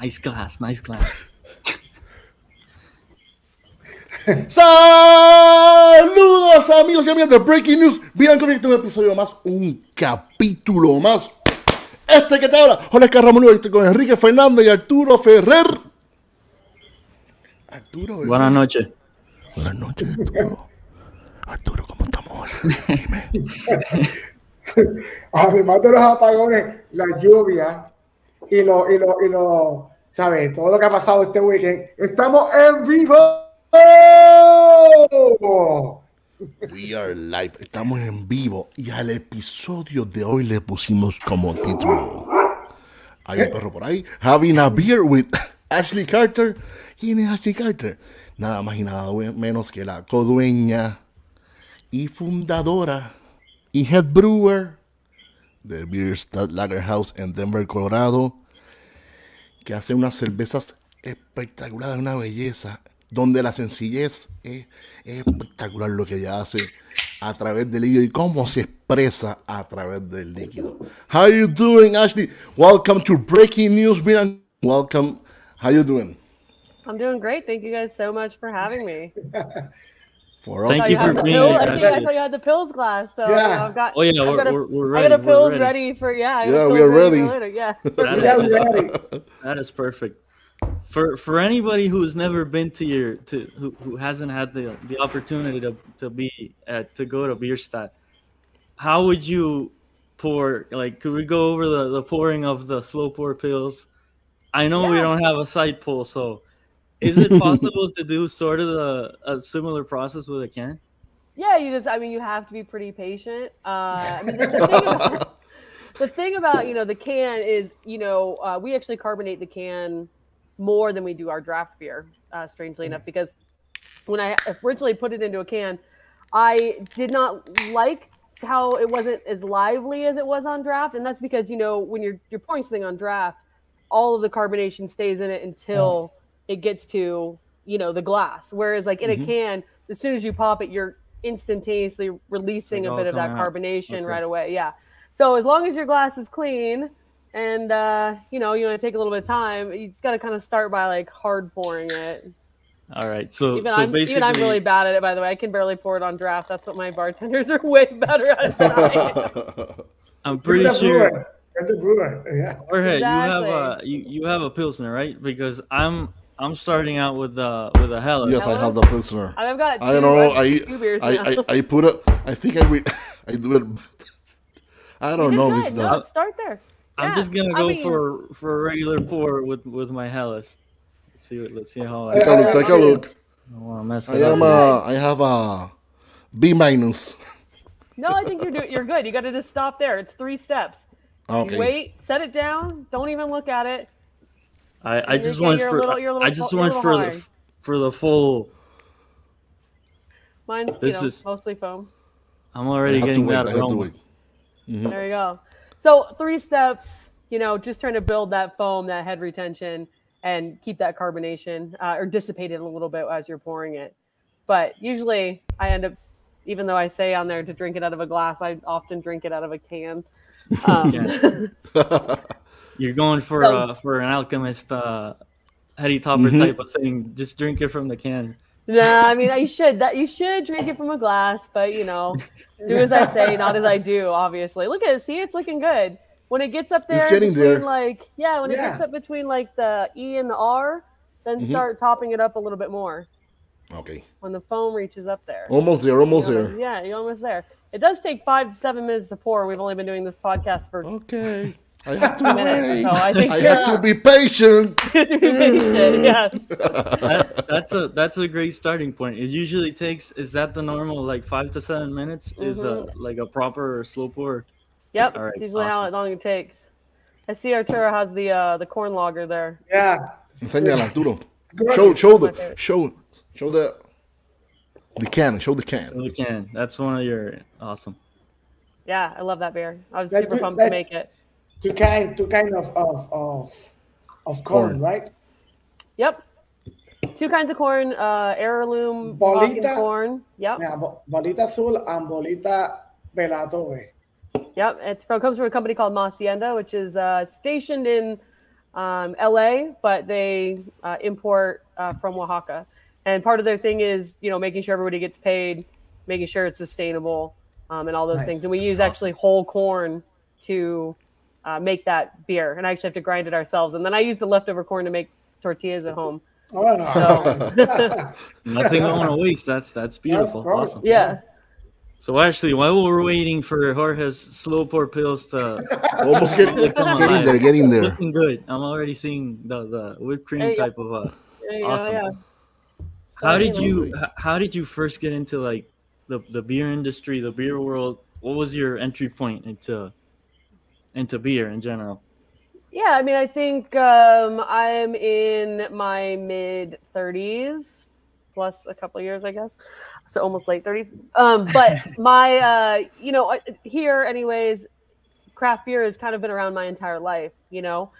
nice glass, nice glass. Saludos amigos y amigas de Breaking News. Bien con un episodio más, un capítulo más. Este que te habla, Jorge Carramón, estoy con Enrique Fernández y Arturo Ferrer. Arturo, ¿verdad? Buenas noches. Buenas noches, Arturo. Arturo, ¿cómo estamos? Dime. Además de los apagones, la lluvia y lo, y lo, y lo, ¿sabes? Todo lo que ha pasado este weekend. Estamos en vivo. We are live, estamos en vivo y al episodio de hoy le pusimos como título. Hay un perro por ahí, having a beer with Ashley Carter. ¿Quién es Ashley Carter? Nada más y nada menos que la codueña y fundadora y head brewer de Bierstadt Lager House en Denver, Colorado, que hace unas cervezas espectaculares, una belleza, donde la sencillez es, es espectacular lo que ella hace a través del líquido y cómo se expresa a través del líquido. How you doing, Ashley? Welcome to Breaking News, Miran. Welcome. How you doing? I'm doing great. Thank you guys so much for having me. For Thank I you for being pill- here, I think. I saw you had the Pils glass, so Yeah. I've got. Oh yeah, I've we're, got a, we're, we're I got a Pils we're ready. for yeah. Yeah, we are for ready. later, Yeah. That Yeah, is, ready. that is perfect. For for anybody who's never been to your to who, who hasn't had the the opportunity to to be at to go to Bierstadt, how would you pour? Like, could we go over the the pouring of the slow pour Pils? I know we don't have a side pull, so is it possible to do sort of the, a similar process with a can? Yeah, you just. I mean, you have to be pretty patient. Uh, I mean, the, the thing about the thing about you know the can is you know uh, we actually carbonate the can more than we do our draft beer. Uh, strangely enough, because when I originally put it into a can, I did not like how it wasn't as lively as it was on draft, and that's because you know when you're you're pouring something on draft, all of the carbonation stays in it until it gets to you know the glass. Whereas like in a can, as soon as you pop it, you're instantaneously releasing Like a bit of that carbonation Okay. right away. Yeah. So as long as your glass is clean and uh, you know you want to take a little bit of time, you just got to kind of start by like hard pouring it. All right, so Even so I'm basically, even I'm really bad at it. By the way, I can barely pour it on draft. That's what my bartenders are way better at than I am. I'm You're pretty the sure. brewer. You're the brewer. Yeah. Jorge, you have a you, you have a pilsner, right? Because I'm I'm starting out with the with a Helles. yes, I have the prisoner. I've got two, I don't know. I've I two beers I, now. I, I put it. I think I re, I do it. I don't know. This good. stuff. No, start there. I'm Yeah, just gonna I go mean- for for a regular pour with with my Helles. Let's see what let's see how Take I, a look. Take a look. I don't mess I it am up. a. I have a B minus. No, I think you're doing. You're good. You got to just stop there. It's three steps. Okay. You wait, set it down. Don't even look at it. I, I just yeah, went for little- little I just fu- went for high. the for the full. Mine's you This know, is- mostly foam. I'm already getting wait. that I have to aroma. There you go. So three steps. You know, just trying to build that foam, that head retention, and keep that carbonation uh, or dissipate it a little bit as you're pouring it. But usually, I end up, even though I say on there to drink it out of a glass, I often drink it out of a can. Um, You're going for So- uh for an alchemist uh heady topper Mhm. type of thing. Just drink it from the can. Nah, I mean, you should that you should drink it from a glass, but you know, do as I say, not as I do. Obviously, look at it. See, it's looking good. When it gets up there, It's getting between there. like yeah, when it gets up between like the E and the R, then Mm-hmm. start topping it up a little bit more. Okay. When the foam reaches up there, Almost there. Almost You know, there. yeah, you're almost there. It does take five to seven minutes to pour. We've only been doing this podcast for Okay. I have to minutes, wait. so I think I you're have to be patient. patient. Yes. That, that's a that's a great starting point. It usually takes is that the normal like five to seven minutes is a Mm-hmm. like a proper slow pour. Yep. All right, it's usually how long it takes. I see Arturo has the uh, the corn lager there. Yeah. Enséñala, Arturo. Show, show the, show, show the, the can. Show the can. The can. That's one of your awesome. Yeah, I love that beer. I was That- super pumped to make it. Two kind, two kind of of of, of corn, Corn. right? Yep. Two kinds of corn, uh, heirloom Bolita? Corn. Yep. Yeah, bolita azul and bolita velato. Yep, it's from comes from a company called Masienda, which is uh, stationed in um, LA, but they uh, import uh, from Oaxaca. And part of their thing is, you know, making sure everybody gets paid, making sure it's sustainable, um, and all those Nice. things. And we use actually whole corn to uh, make that beer, and I actually have to grind it ourselves. And then I use the leftover corn to make tortillas at home. Oh, no. Nothing going to waste. That's that's beautiful. course. Awesome. Yeah. So actually, while we're waiting for Jorge's slow pour Pils to Almost get, getting there, getting there. looking good, I'm already seeing the the whipped cream There go. type of. Uh, There Awesome. go, yeah. how did you how did you first get into like the the beer industry, the beer world? What was your entry point into into beer in general? Yeah, I mean, I think um, I'm in my mid 30s, plus a couple of years, I guess. So almost late 30s. Um, but my, uh, you know, here, anyways, craft beer has kind of been around my entire life, you know.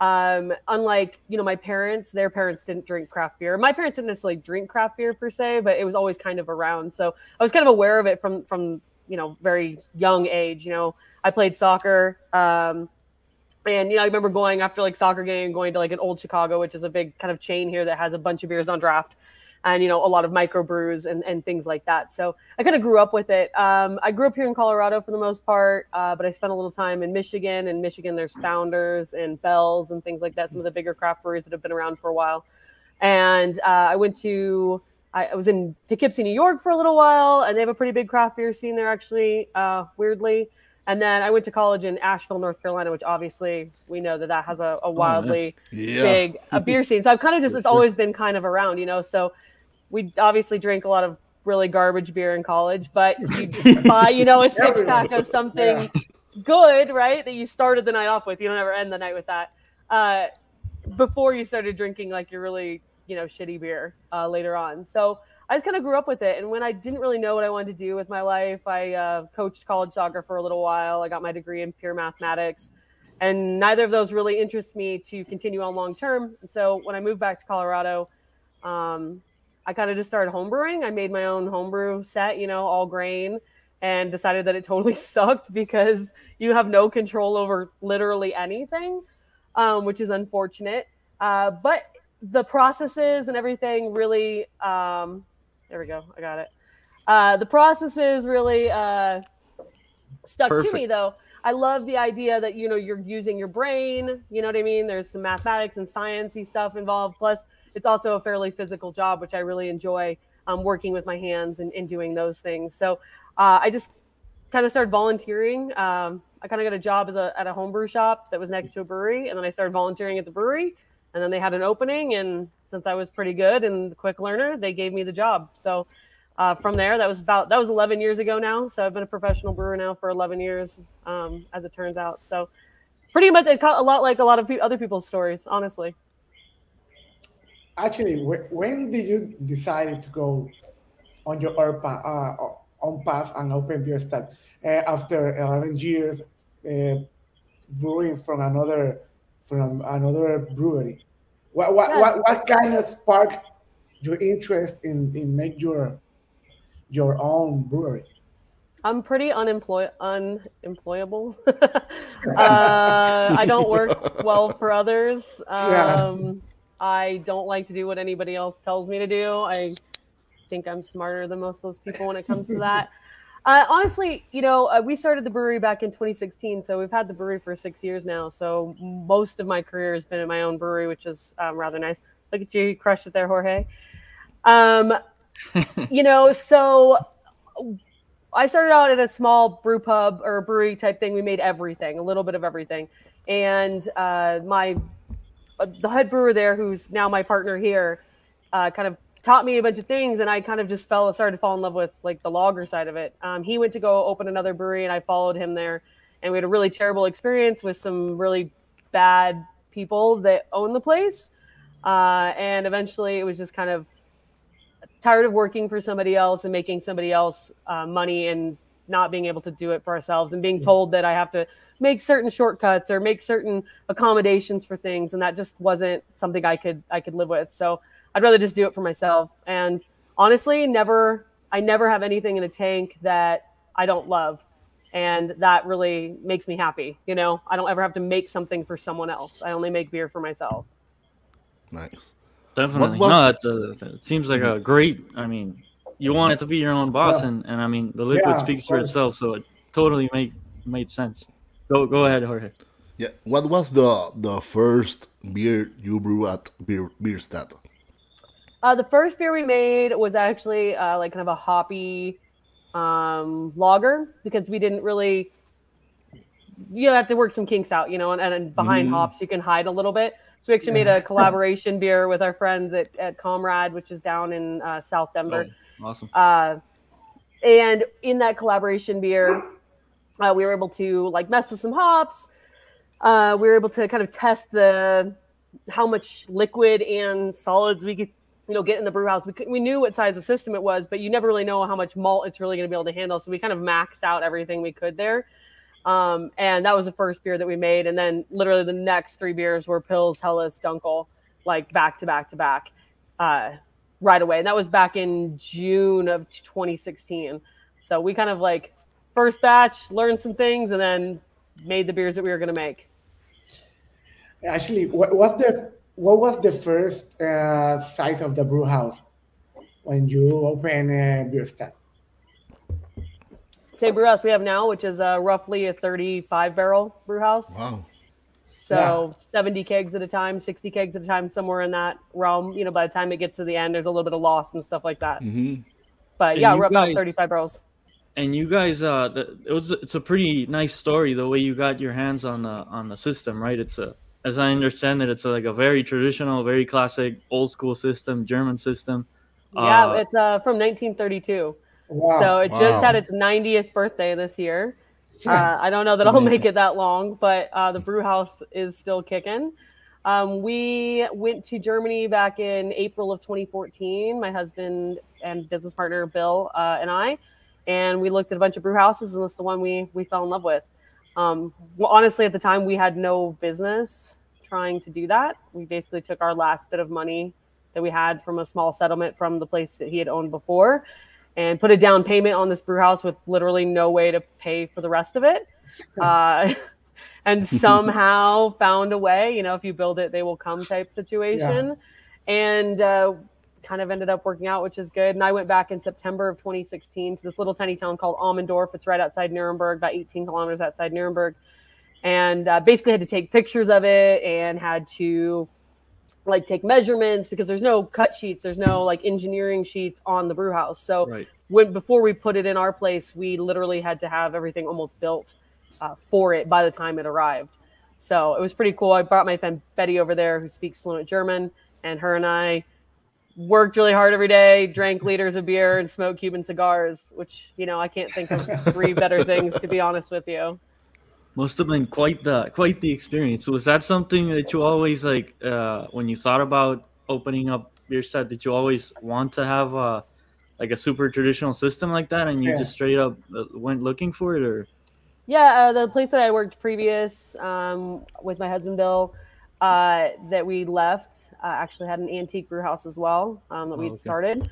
Um, unlike, you know, my parents, their parents didn't drink craft beer. My parents didn't necessarily drink craft beer per se, but it was always kind of around. So I was kind of aware of it from, from, you know, very young age. You know, I played soccer. Um, and you know, I remember going after like soccer game, going to like an old Chicago, which is a big kind of chain here that has a bunch of beers on draft, and you know, a lot of microbrews and and things like that. So I kind of grew up with it. Um, I grew up here in Colorado for the most part, uh, but I spent a little time in Michigan. In Michigan, there's Founders and Bells and things like that. Some of the bigger craft breweries that have been around for a while. And uh, I went to I I was in Poughkeepsie, New York for a little while, and they have a pretty big craft beer scene there, actually, uh, weirdly. And then I went to college in Asheville, North Carolina, which obviously we know that that has a, a wildly Yeah. big a beer scene. So I've kind of just it's always been kind of around, you know. So we obviously drink a lot of really garbage beer in college, but you buy, you know, a six pack of something good, right? That you started the night off with. You don't ever end the night with that. Uh, before you started drinking like your really, you know, shitty beer uh, later on. So I just kind of grew up with it. And when I didn't really know what I wanted to do with my life, I uh, coached college soccer for a little while. I got my degree in pure mathematics. And neither of those really interest me to continue on long term. And so when I moved back to Colorado, um, I kind of just started homebrewing. I made my own homebrew set, you know, all grain, and decided that it totally sucked because you have no control over literally anything, um, which is unfortunate. Uh, but the processes and everything really, um, there we go, I got it. Uh, the processes really uh, stuck to me though. I love the idea that you know you're using your brain. You know what I mean? There's some mathematics and sciencey stuff involved. Plus, it's also a fairly physical job, which I really enjoy. Um, working with my hands and, and doing those things. So uh, I just kind of started volunteering. Um, I kind of got a job as a, at a homebrew shop that was next to a brewery, and then I started volunteering at the brewery. And then they had an opening, and since I was pretty good and quick learner, they gave me the job. So uh, from there, that was about that was 11 years ago now. So I've been a professional brewer now for 11 years, um, as it turns out. So pretty much co- a lot like a lot of pe- other people's stories, honestly. Actually, wh- when did you decide to go on your path, uh, on path and open Bierstadt uh, after 11 years uh, brewing from another from another brewery? What what, Yes. what, what kind of sparked your interest in, in make your your own brewery? I'm pretty unemploy unemployable. uh, I don't work well for others. Yeah. Um, I don't like to do what anybody else tells me to do. I think I'm smarter than most of those people when it comes to that. Uh, honestly, you know, uh, we started the brewery back in 2016, so we've had the brewery for six years now. So most of my career has been in my own brewery, which is um, rather nice. Look at you, you crushed it there, Jorge. Um, you know, so I started out at a small brew pub or brewery type thing. We made everything, a little bit of everything. And uh, my uh, the head brewer there, who's now my partner here, uh, kind of taught me a bunch of things, and I kind of just fell started to fall in love with like the lager side of it. Um, he went to go open another brewery, and I followed him there, and we had a really terrible experience with some really bad people that own the place. Uh, and eventually, it was just kind of tired of working for somebody else and making somebody else uh, money and not being able to do it for ourselves and being told that I have to make certain shortcuts or make certain accommodations for things and that just wasn't something I could I could live with. So I'd rather just do it for myself. And honestly, never I never have anything in a tank that I don't love. and that really makes me happy. You know, I don't ever have to make something for someone else. I only make beer for myself. Nice. Definitely. was- no, that's a, it seems like a great. I mean, you want it to be your own boss, Yeah. and, and I mean, the liquid Yeah, speaks for itself, so it totally made made sense. Go go ahead, Jorge. Yeah. What was the the first beer you brew at Beer Bierstadt? Uh, the first beer we made was actually uh, like kind of a hoppy um, lager because we didn't really. You have to work some kinks out, you know, and, and behind Mm. hops you can hide a little bit. So we actually made a collaboration beer with our friends at, at Comrade, which is down in uh, South Denver. Oh, awesome. Uh, and in that collaboration beer, uh, we were able to like mess with some hops. Uh, we were able to kind of test the how much liquid and solids we could, you know, get in the brew house. We could, we knew what size of system it was, but you never really know how much malt it's really going to be able to handle. So we kind of maxed out everything we could there. Um, and that was the first beer that we made. And then literally the next three beers were Pils, Helles, Dunkel, like back to back to back. Uh, right away. And that was back in June of 2016. So we kind of like first batch, learned some things, and then made the beers that we were going to make. Actually, what was the what was the first uh, size of the brew house when you open uh, Bierstadt? Same brew house we have now, which is uh, roughly a 35 barrel brew house. Wow. So 70 kegs at a time, 60 kegs at a time, somewhere in that realm. You know, by the time it gets to the end, there's a little bit of loss and stuff like that. hmm But And yeah, you we're about 35 barrels. And you guys, uh, the, it was it's a pretty nice story the way you got your hands on the on the system, right? It's a as I understand it, it's like a very traditional, very classic, old school system, German system. yeah, Uh, it's uh, from 1932. Wow. So it Wow. just had its 90th birthday this year. Uh, I don't know that I'll make it that long, but uh, the brew house is still kicking. Um, we went to Germany back in April of 2014, my husband and business partner Bill uh, and I, and we looked at a bunch of brew houses, and this is the one we we fell in love with. Um, well, honestly, at the time, we had no business trying to do that. We basically took our last bit of money that we had from a small settlement from the place that he had owned before and put a down payment on this brew house with literally no way to pay for the rest of it. Uh, and somehow found a way, you know, if you build it, they will come type situation. And uh, kind of ended up working out, which is good. And I went back in September of 2016 to this little tiny town called Ammerndorf. It's right outside Nuremberg, about 18 kilometers outside Nuremberg. And uh, basically had to take pictures of it and had to like take measurements because there's no cut sheets, there's no like engineering sheets on the brew house. So Right. when before we put it in our place, we literally had to have everything almost built uh, for it by the time it arrived. So it was pretty cool. I brought my friend Betty over there, who speaks fluent German, and her and I worked really hard every day, drank liters of beer, and smoked Cuban cigars. Which you know, I can't think of three better things to be honest with you. Must have been quite the quite the experience. Was that something that you always like uh, when you thought about opening up your set? Did you always want to have a like a super traditional system like that, and you Yeah. just straight up uh, went looking for it, or Yeah, uh, the place that I worked previous um, with my husband Bill, uh, that we left, uh, actually had an antique brew house as well um, that Oh, we'd okay. started,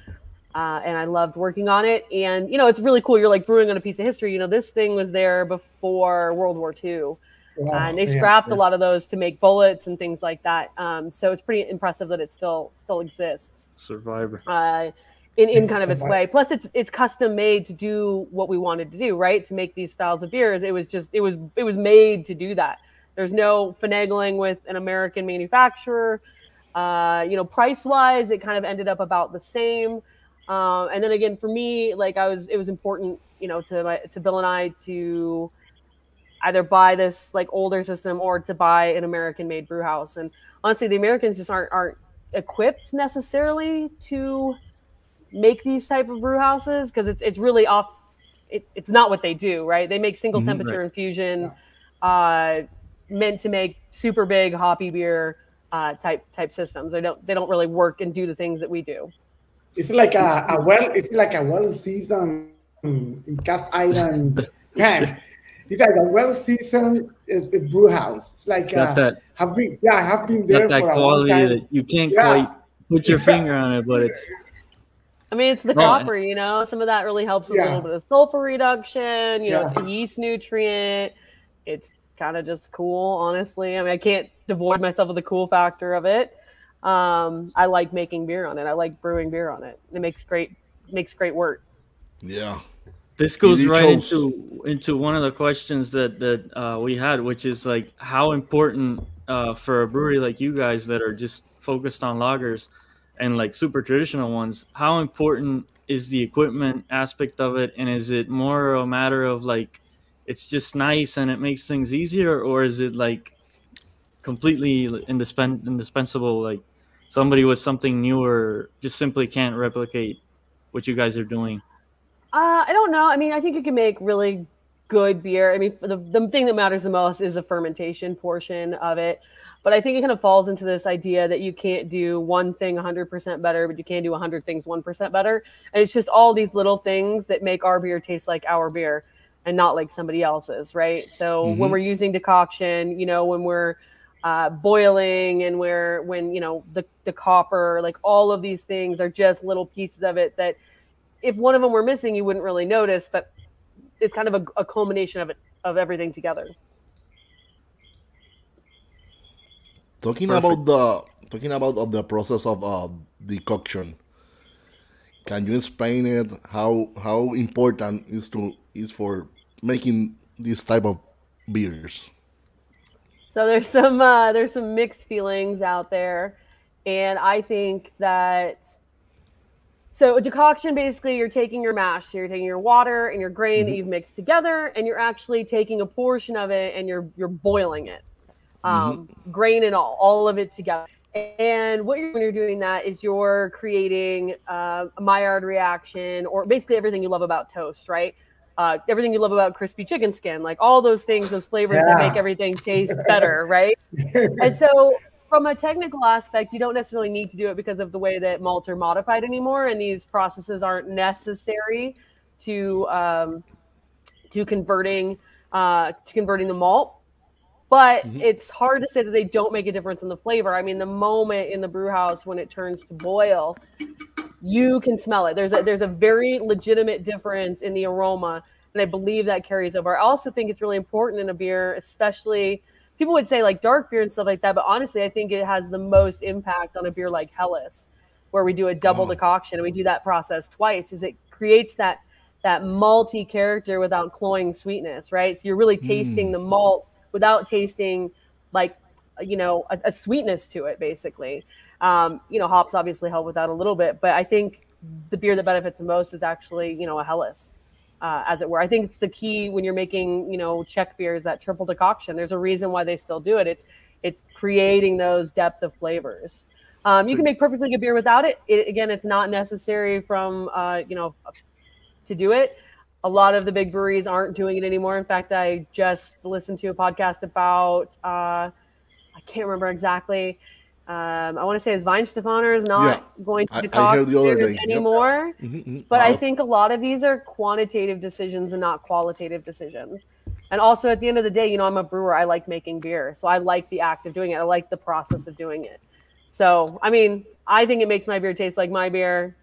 uh, and I loved working on it. And you know, it's really cool. You're like brewing on a piece of history. You know, this thing was there before World War II, Wow. and they scrapped yeah. a lot of those to make bullets and things like that. Um, so it's pretty impressive that it still still exists Survivor? uh, in, in It's kind of its way. Plus, it's it's custom made to do what we wanted to do, right? To make these styles of beers, it was just it was it was made to do that. There's no finagling with an American manufacturer. Uh, you know, price wise, it kind of ended up about the same. Um, and then again, for me, like I was, it was important, you know, to my to Bill and I to either buy this like older system or to buy an American made brew house. And honestly, the Americans just aren't aren't equipped necessarily to make these type of brew houses because it's it's really off it, it's not what they do right they make single Mhm, temperature infusion uh meant to make super big hoppy beer uh type type systems they don't they don't really work and do the things that we do It's like a, a well. It's like a well seasoned cast iron pan. It's like a well seasoned uh, brew house. It's like Got uh, that have been yeah, I have been there got that for a long quality time. that you can't Yeah. quite put your finger on it, but it's I mean, it's the No, I- copper, you know. Some of that really helps with a little bit of sulfur reduction. You know, Yeah. it's a yeast nutrient. It's kind of just cool, honestly. I mean, I can't devoid myself of the cool factor of it. Um, I like making beer on it. I like brewing beer on it. It makes great makes great work. Yeah. This goes Really right chose- into into one of the questions that that uh, we had, which is like how important uh, for a brewery like you guys that are just focused on lagers and like super traditional ones. How important is the equipment aspect of it, and is it more a matter of like it's just nice and it makes things easier, or is it like completely indispens- indispensable? Like somebody with something newer just simply can't replicate what you guys are doing. Uh, I don't know. I mean, I think you can make really good beer. I mean, the, the thing that matters the most is the fermentation portion of it. But I think it kind of falls into this idea that you can't do one thing 100% better, but you can do 100 things 1% better. And it's just all these little things that make our beer taste like our beer and not like somebody else's, right? So when Mhm. we're using decoction, you know, when we're uh, boiling and where when you know the the copper, like all of these things are just little pieces of it that if one of them were missing, you wouldn't really notice, but it's kind of a, a culmination of it of everything together. Talking Perfect. about the talking about of the process of uh, decoction. Can you explain it? How how important is to is for making this type of beers? So there's some uh, there's some mixed feelings out there, and I think that so a decoction basically you're taking your mash, so you're taking your water and your grain that you've mixed together, and you're actually taking a portion of it and you're you're boiling it, um, grain and all, all of it together. And what you're when you're doing that is you're creating uh, a Maillard reaction, or basically everything you love about toast, right? Uh, everything you love about crispy chicken skin, like all those things, those flavors that make everything taste better, right? and so from a technical aspect you don't necessarily need to do it because of the way that malts are modified anymore and these processes aren't necessary to um, to converting uh, to converting the malt. But it's hard to say that they don't make a difference in the flavor. I mean the moment in the brew house when it turns to boil you can smell it. There's a there's a very legitimate difference in the aroma and i believe that carries over. I also think it's really important in a beer especially people would say like dark beer and stuff like that but honestly i think it has the most impact on a beer like helles where we do a double Oh. decoction and we do that process twice is it creates that that malty character without cloying sweetness right? So you're really tasting mm. the malt without tasting like you know a, a sweetness to it basically um, you know hops obviously help with that a little bit but i think the beer that benefits the most is actually you know a helles uh, as it were i think it's the key when you're making you know czech beers that triple decoction there's a reason why they still do it it's it's creating those depth of flavors um, you can make perfectly good beer without it. it again it's not necessary from uh, you know to do it a lot of the big breweries aren't doing it anymore. In fact, I just listened to a podcast about uh, I can't remember exactly. Um, I want to say it's Weihenstephaner is not going to I- I decoct heard the other beers day. Yep. anymore. Mhm, But I mhm. think a lot of these are quantitative decisions and not qualitative decisions. And also, at the end of the day, you know, I'm a brewer. I like making beer, so I like the act of doing it. I like the process of doing it. So, I mean, I think it makes my beer taste like my beer.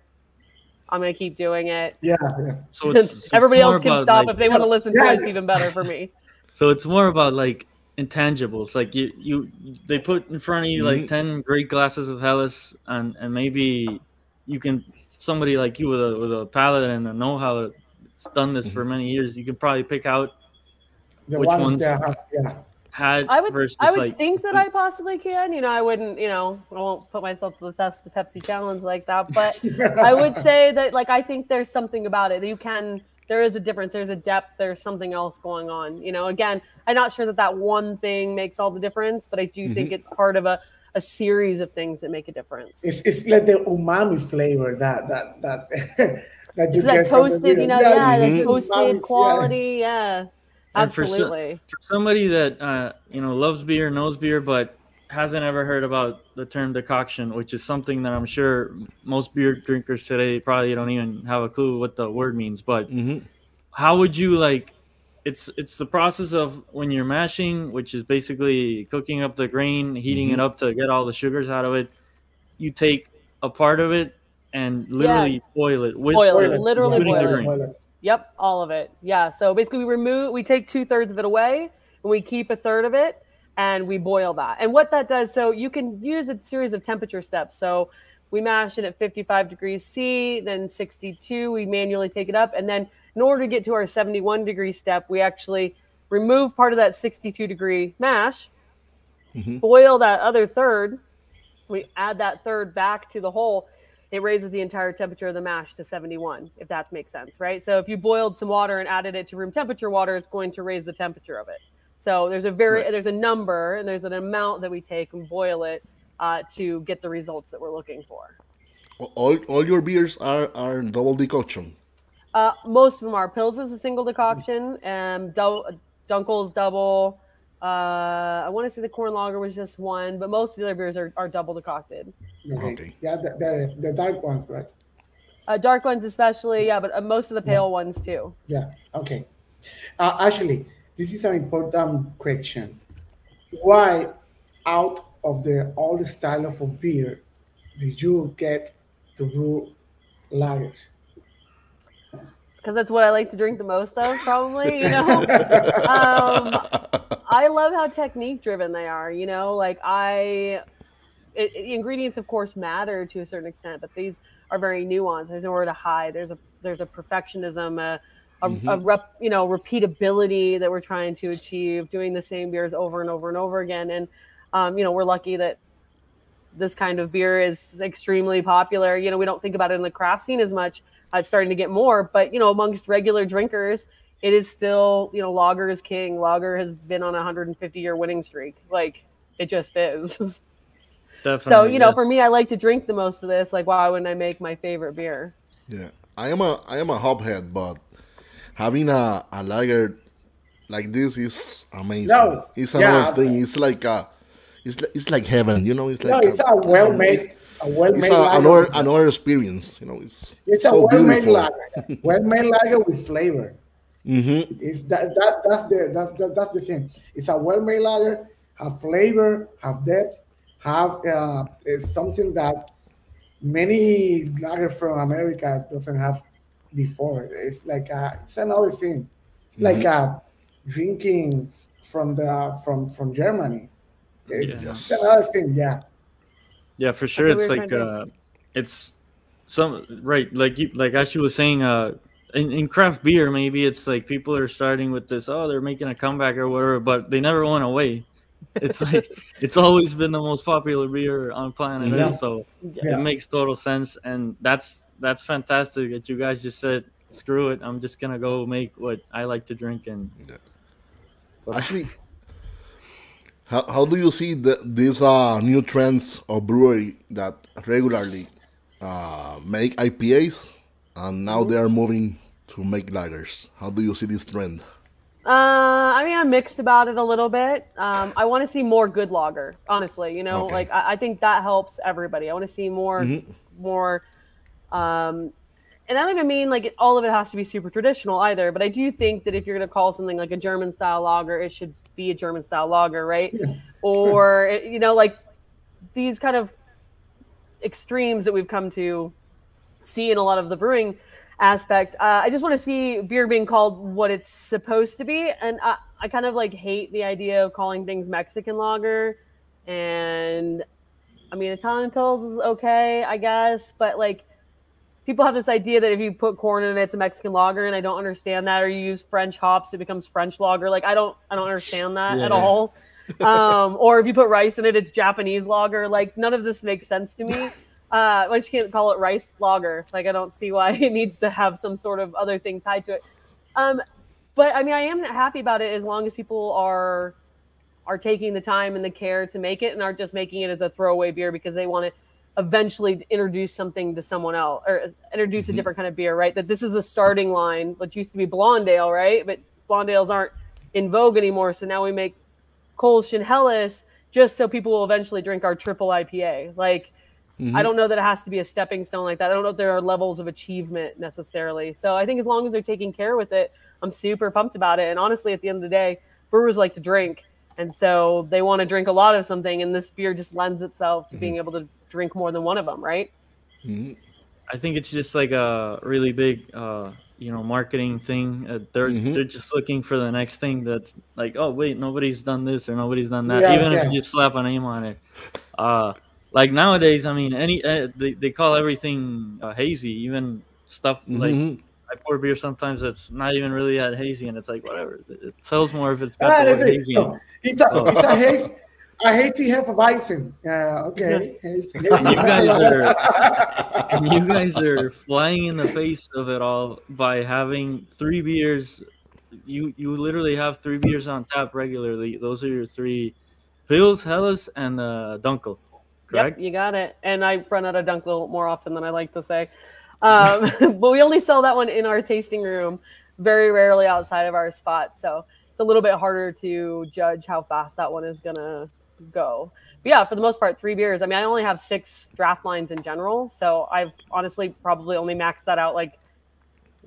I'm gonna keep doing it. Yeah, yeah. So it's, it's Everybody more else can stop like- if they want to listen Yeah. to it. It's even better for me. So it's more about like intangibles. Like you, you, they put in front of you like Mhm. ten great glasses of Helles, and and maybe you can somebody like you with a with a palate and a know-how that's done this for many years. You can probably pick out The Which ones ones? have, yeah. had I would, versus I would like think that I possibly can. You know, I wouldn't. You know, I won't put myself to the test, the Pepsi challenge like that. But I would say that, like, I think there's something about it that you can. There is a difference. There's a depth. There's something else going on. You know, again, I'm not sure that that one thing makes all the difference, but I do think it's part of a, a series of things that make a difference. It's, it's like the umami flavor that that that that you It's get from the toasted, you know, yeah, mhm. the toasted yeah. quality, yeah, And for so- absolutely. for somebody that uh, you know loves beer, knows beer, but hasn't ever heard about the term decoction, which is something that I'm sure most beer drinkers today probably don't even have a clue what the word means. But Mhm. how would you like? It's it's the process of when you're mashing, which is basically cooking up the grain, heating it up to get all the sugars out of it. You take a part of it and literally boil it with Boil it, literally including the boil Boil it. Yep, all of it. Yeah. So basically, we remove, we take two thirds of it away, and we keep a third of it, and we boil that. And what that does, so you can use a series of temperature steps. So we mash it at 55 degrees C, then 62. We manually take it up, and then in order to get to our 71 degree step, we actually remove part of that 62 degree mash, mm-hmm. boil that other third. We add that third back to the hole it raises the entire temperature of the mash to 71 if that makes sense right so if you boiled some water and added it to room temperature water it's going to raise the temperature of it so there's a very Right. there's a number and there's an amount that we take and boil it uh, to get the results that we're looking for All, all your beers are, are double decoction. uh, most of them are pils is a single decoction and double, dunkel's double uh, i want to say the corn lager was just one but most of the other beers are, are double decocted Okay. Okay. Yeah, the, the, the dark ones, right? uh, dark ones especially yeah but uh, most of the pale ones too Yeah. Okay. Uh, actually, this is an important question. Why, out of the the style of, of beer, did you get to brew lagers? because that's what I like to drink the most of, probably. You know, um, I love how technique driven they are. You know, like I, it, it- ingredients of course matter to a certain extent, but these are very nuanced. There's nowhere to hide. There's a there's a perfectionism, a, a, a rep, you know, repeatability that we're trying to achieve, doing the same beers over and over and over again. And um, you know, we're lucky that this kind of beer is extremely popular. You know, we don't think about it in the craft scene as much. Uh, It's starting to get more, but you know, amongst regular drinkers, it is still, you know, lager is king. Lager has been on a 150 year winning streak. Like it just is. Definitely. so, you know, yeah. for me, I like to drink the most of this. Like, why wouldn't I make my favorite beer? Yeah, I am a I am a hophead, but having a, a lager like this is amazing. No, it's yeah, another thing. It's like uh it's it's like heaven. You know, it's No, like it's a well made, a well It's a, lager. another another experience. You know, it's It's a well made lager. well made lager with flavor. Mm-hmm. It's that, that that's the that, that, that's the thing. It's a well made lager, have flavor, have depth, have uh, it's something that many lager from America doesn't have before. It's like a, it's another thing. It's like a drinking from the from from Germany. It's, Yes. it's another thing. Yeah. Yeah, for sure. what It's like uh, it's some right, like you, like as she was saying, uh, in, in craft beer, maybe it's like people are starting with this. Oh, they're making a comeback or whatever, but they never went away. It's like it's always been the most popular beer on planet Yeah. Earth, so Yeah. it makes total sense, and that's that's fantastic that you guys just said, "Screw it, I'm just gonna go make what I like to drink." And Actually, how, how do you see the, these uh, new trends of brewery that regularly uh, make IPAs and now they are moving to make lagers? How do you see this trend? Uh, I mean, I'm mixed about it a little bit. Um, I want to see more good lager, honestly. You know, Okay. like I, I think that helps everybody. I want to see more, more. Um, and I don't even mean like it, all of it has to be super traditional either. But I do think that if you're going to call something like a German style lager, it should be a German style lager, right? Or it- you know, like these kind of extremes that we've come to see in a lot of the brewing aspect. Uh, I just want to see beer being called what it's supposed to be, and I, I kind of like hate the idea of calling things Mexican lager. And I mean, Italian pils is okay, I guess, but like people have this idea that if you put corn in it, it's a Mexican lager, and I don't understand that. Or you use French hops, it becomes French lager. Like I don't, I don't understand that at all. um, or if you put rice in it, it's Japanese lager. Like none of this makes sense to me. Uh, why you can't call it rice lager? Like I don't see why it needs to have some sort of other thing tied to it. Um, but I mean, I am happy about it as long as people are are taking the time and the care to make it and aren't just making it as a throwaway beer because they want to eventually introduce something to someone else or introduce a different kind of beer, right? That this is a starting line, which used to be blonde ale, right? But blonde ales aren't in vogue anymore. So now we make Kolsch and Helles just so people will eventually drink our triple IPA. Like, I don't know that it has to be a stepping stone like that. I don't know if there are levels of achievement necessarily. So I think as long as they're taking care with it, I'm super pumped about it. And honestly, at the end of the day, brewers like to drink. And so they want to drink a lot of something. And this beer just lends itself to being able to drink more than one of them, right? I think it's just like a really big, uh, you know, marketing thing. Uh, they're Mhm. they're just looking for the next thing that's like, oh wait, nobody's done this or nobody's done that. Yes, Even if you just slap a name on it. Uh, like nowadays, I mean, any uh, they they call everything uh, hazy, even stuff like Mhm. I pour beer sometimes that's not even really that hazy, and it's like whatever. It it sells more if it's got Ah, the word hazy. in it. No, it's a Oh. it's a haze a hazy Hefeweizen. Uh, okay. Hazy- You guys are you guys are flying in the face of it all by having three beers. You you literally have three beers on tap regularly. Those are your three: Pils, Helles, and uh, Dunkel. Correct. Yep, you got it. And I run out of Dunkel more often than I like to say. Um, but we only sell that one in our tasting room, very rarely outside of our spot. So it's a little bit harder to judge how fast that one is gonna go. But yeah, for the most part, three beers. I mean, I only have six draft lines in general, so I've honestly probably only maxed that out like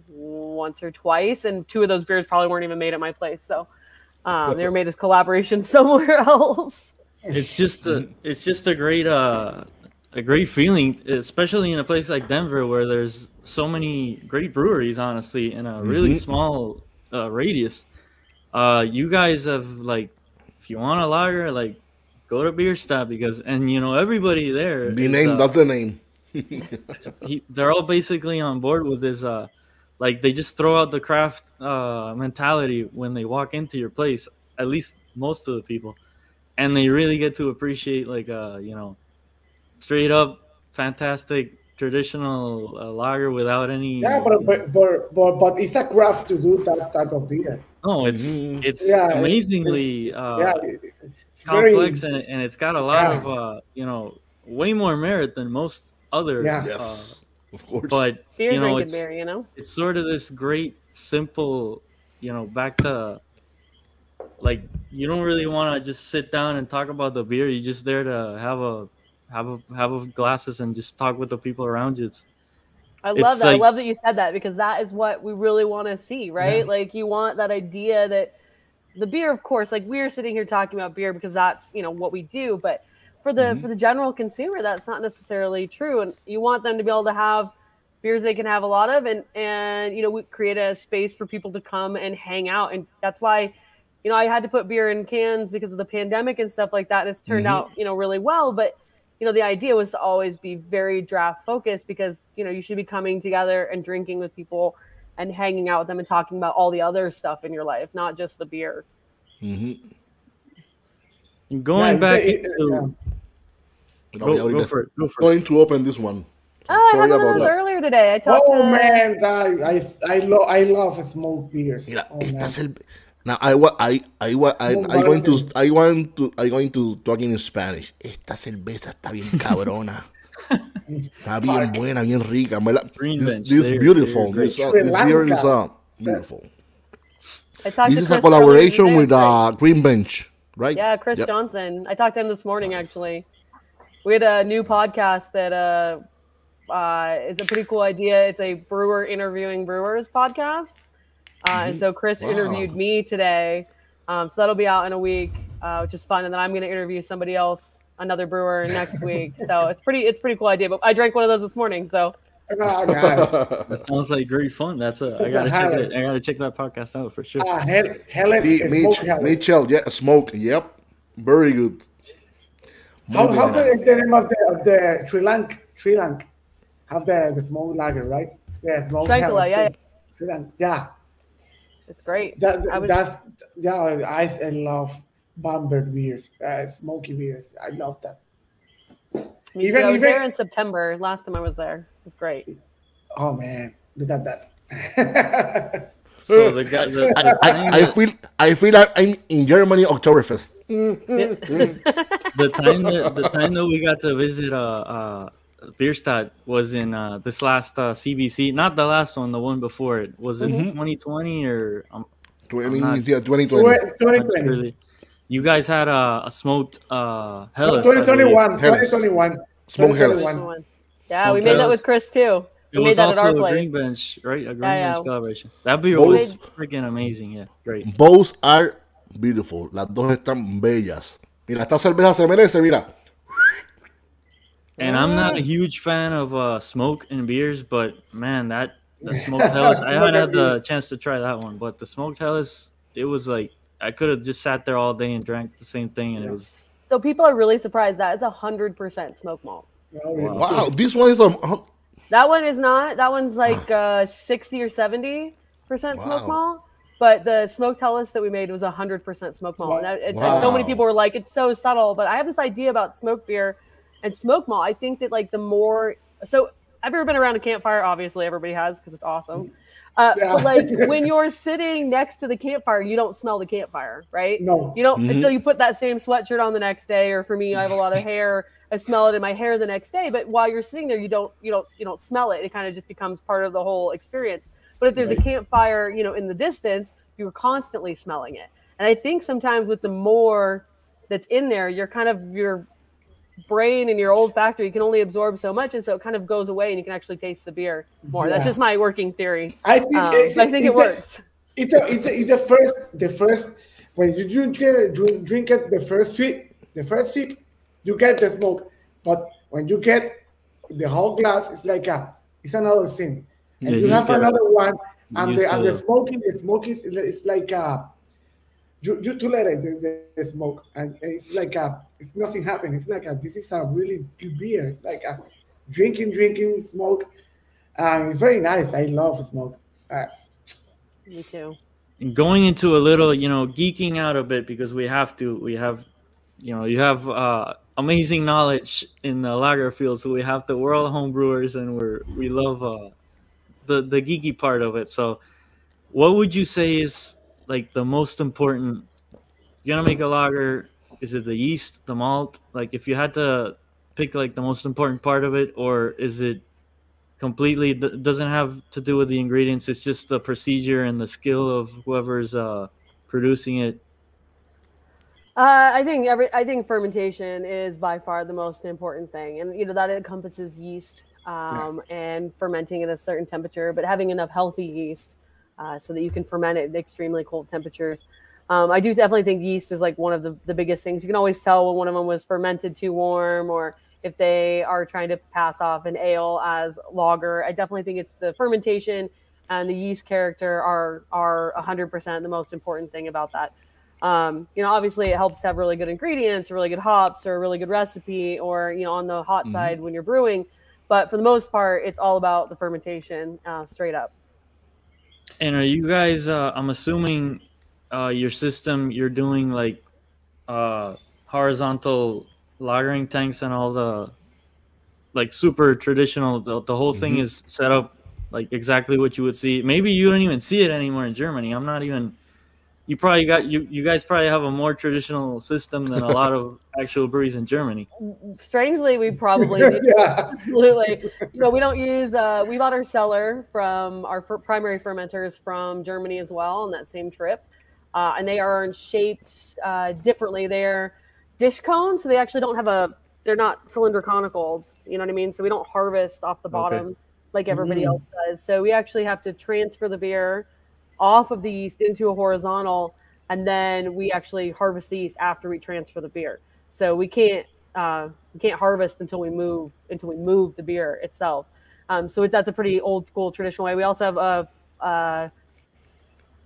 once or twice, and two of those beers probably weren't even made at my place. So um, they were made as collaborations somewhere else. It's just a it's just a great uh a great feeling, especially in a place like Denver where there's so many great breweries. Honestly, in a really Mhm. small uh, radius. Uh, you guys have like, if you want a lager, like go to Bierstadt because and you know everybody there. The is, name, uh, that's the name. he, they're all basically on board with this uh like they just throw out the craft uh mentality when they walk into your place at least most of the people and they really get to appreciate like uh you know straight up fantastic traditional uh, lager without any Yeah, but, but but but but it's a craft to do that type of beer. no it's Mhm. it's Yeah, it's- amazingly uh yeah, it's very complex and, and it's got a lot Yeah. of uh you know way more merit than most other Yeah. uh, Yes, of course. but Beer you know it's beer, you know. it's sort of this great simple you know back to like you don't really want to just sit down and talk about the beer you're just there to have a have a have a glasses and just talk with the people around you it's, I It's love that. like- I love that you said that because that is what we really want to see, right? Yeah. Like you want that idea that the beer, of course, like we're sitting here talking about beer because that's you know what we do, but for the Mm-hmm. for the general consumer, that's not necessarily true. And you want them to be able to have beers they can have a lot of, and and you know we create a space for people to come and hang out, and that's why. You know, I had to put beer in cans because of the pandemic and stuff like that. And it's turned Mm-hmm. out, you know, really well. But you know the idea was to always be very draft focused because you know you should be coming together and drinking with people and hanging out with them and talking about all the other stuff in your life not just the beer Mhm. going Yeah, back it- into yeah. Go, go for it go for it going to open this one. oh i Sorry had one of about those earlier today i talked Oh to man, that, I I love I love smoked beers. Mira, oh, este man. es el. Now I wa- I I wa- I Muy I going to. I want to I going to talk in Spanish. Esta cerveza está bien cabrona. Está bien buena, bien rica. Me la- Green This, Bench, this they're- beautiful. they're This, uh, this beer is uh, beautiful. This is Chris a collaboration with uh, Green Bench, right? yeah chris Yep. johnson i talked to him this morning actually we had a new podcast that uh uh, it's a pretty cool idea. It's a brewer interviewing brewers podcast. Uh, And so Chris Wow. interviewed me today. Um, so that'll be out in a week, uh, which is fun. And then I'm going to interview somebody else, another brewer, next week. So it's pretty, it's a pretty cool idea. But I drank one of those this morning. So Oh, that sounds like great fun that's a i gotta check it i gotta check that podcast out for sure Ah, hell, hell is See, smoked Mitch, hell. Mitchell, yeah, smoke. Yep, very good. How, Muy how's the, the name of the of the Schlenkerla Sri Lanka? Have the the smoked lager, right? Yeah, smoked Schlenkerla, hell. yeah, yeah. Schlenkerla, yeah. It's great. That, I was- that's yeah. I, I love Bamberg beers, uh, smoky beers. I love that. Me even- too. I was even- there in September. Last time I was there. It was great. Oh man, look at that. so the guy the, I, the, I, time I feel I feel like I'm in Germany Oktoberfest. the time that the time that we got to visit uh uh Bierstadt was in uh this last uh CBC not the last one the one before it was it 2020 or um, 20, not- yeah, 2020. 2020, sure. you guys had a, a smoked uh Helles, 2021, 2021, Smoked Helles. 2021. Yeah, we Smoked made that with Chris too. believe. We it made was that at our also a place. green bench right a green Yeah, bench yeah. collaboration that beer Both- was freaking amazing yeah great Both are beautiful. Las dos están bellas. Mira, esta cerveza se merece, mira. And I'm not a huge fan of uh, smoke and beers, but man, that the smoked Helles, I haven't had the chance to try that one, but the smoked Helles, it was like I could have just sat there all day and drank the same thing, and it was So people are really surprised that it's hundred percent smoke malt. Oh, really? Wow, this one is um, uh, That one is not. That one's like uh, sixty or seventy percent smoke Wow. malt. But the smoked Helles that we made was hundred percent smoke malt. And, I- and so many people were like, "It's so subtle." But I have this idea about smoked beer and smoke malt. I think that like the more so I've ever been around a campfire. Obviously, everybody has because it's awesome. Uh, Yeah. But like when you're sitting next to the campfire, you don't smell the campfire, right? No. You don't Mhm. until you put that same sweatshirt on the next day. Or for me, I have a lot of hair. I smell it in my hair the next day. But while you're sitting there, you don't you don't you don't smell it. It kind of just becomes part of the whole experience. But if there's a campfire, you know, in the distance, you're constantly smelling it. And I think sometimes with the more that's in there, you're kind of your brain and your olfactory can only absorb so much, and so it kind of goes away, and you can actually taste the beer more. That's just my working theory. I think, Um, it's, I think it it's works. it's a, it's, a, it's the first the first when you drink it drink, drink it the first sip the first sip you get the smoke but when you get the whole glass it's like a it's another thing and Yeah, you you have get- another one and used the and the smoking the smoke is it's like a you, you tolerate the, the, the smoke and it's like a it's nothing happening it's like a this is a really good beer it's like a drinking drinking smoke and it's very nice i love smoke uh, Me too. going into a little, you know, geeking out a bit because we have to. We have, you know, you have uh, amazing knowledge in the lager field, so we have the world homebrewers, and we're we love uh, the the geeky part of it. So, what would you say is like the most important? You're gonna make a lager. Is it the yeast, the malt? Like, if you had to pick like the most important part of it, or is it completely th- doesn't have to do with the ingredients it's just the procedure and the skill of whoever's uh producing it Uh, I think every I think fermentation is by far the most important thing, and you know that encompasses yeast um, and fermenting at a certain temperature, but having enough healthy yeast uh, so that you can ferment it at extremely cold temperatures. Um, I do definitely think yeast is like one of the, the biggest things. You can always tell when one of them was fermented too warm, or if they are trying to pass off an ale as lager. I definitely think it's the fermentation and the yeast character are are 100% the most important thing about that. Um, you know, obviously it helps to have really good ingredients, really good hops, or a really good recipe, or you know, on the hot Mhm. side when you're brewing. But for the most part, it's all about the fermentation, uh, straight up. and are you guys uh i'm assuming uh your system you're doing like uh horizontal lagering tanks and all the like super traditional the, the whole thing Mhm. is set up like exactly what you would see maybe you don't even see it anymore in germany i'm not even you probably got you you guys probably have a more traditional system than a lot of actual breweries in germany Strangely, we probably yeah absolutely. You know, we don't use. Uh, we bought our cellar from our fer- primary fermenters from Germany as well on that same trip, uh, and they are shaped uh, differently. They're dish cones, so they actually don't have a. They're not cylinder conicals. You know what I mean? So we don't harvest off the Okay. bottom like everybody Mm. else does. So we actually have to transfer the beer off of the yeast into a horizontal, and then we actually harvest the yeast after we transfer the beer. So we can't uh, we can't harvest until we move until we move the beer itself. Um, so it's, that's a pretty old school traditional way. We also have a, a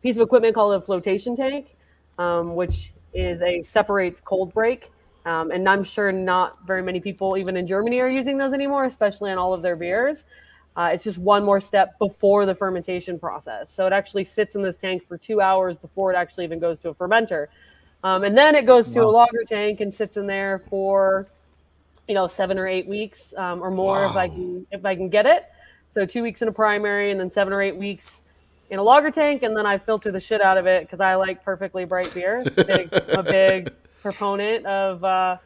piece of equipment called a flotation tank, um, which is a separates cold break. Um, and I'm sure not very many people, even in Germany, are using those anymore, especially on all of their beers. Uh, it's just one more step before the fermentation process. So it actually sits in this tank for two hours before it actually even goes to a fermenter. Um, and then it goes to a Wow. lager tank and sits in there for, you know, seven or eight weeks um, or more if I can if I can get it. So two weeks in a primary and then seven or eight weeks in a lager tank, and then I filter the shit out of it because I like perfectly bright beer. It's a big, a big proponent of uh,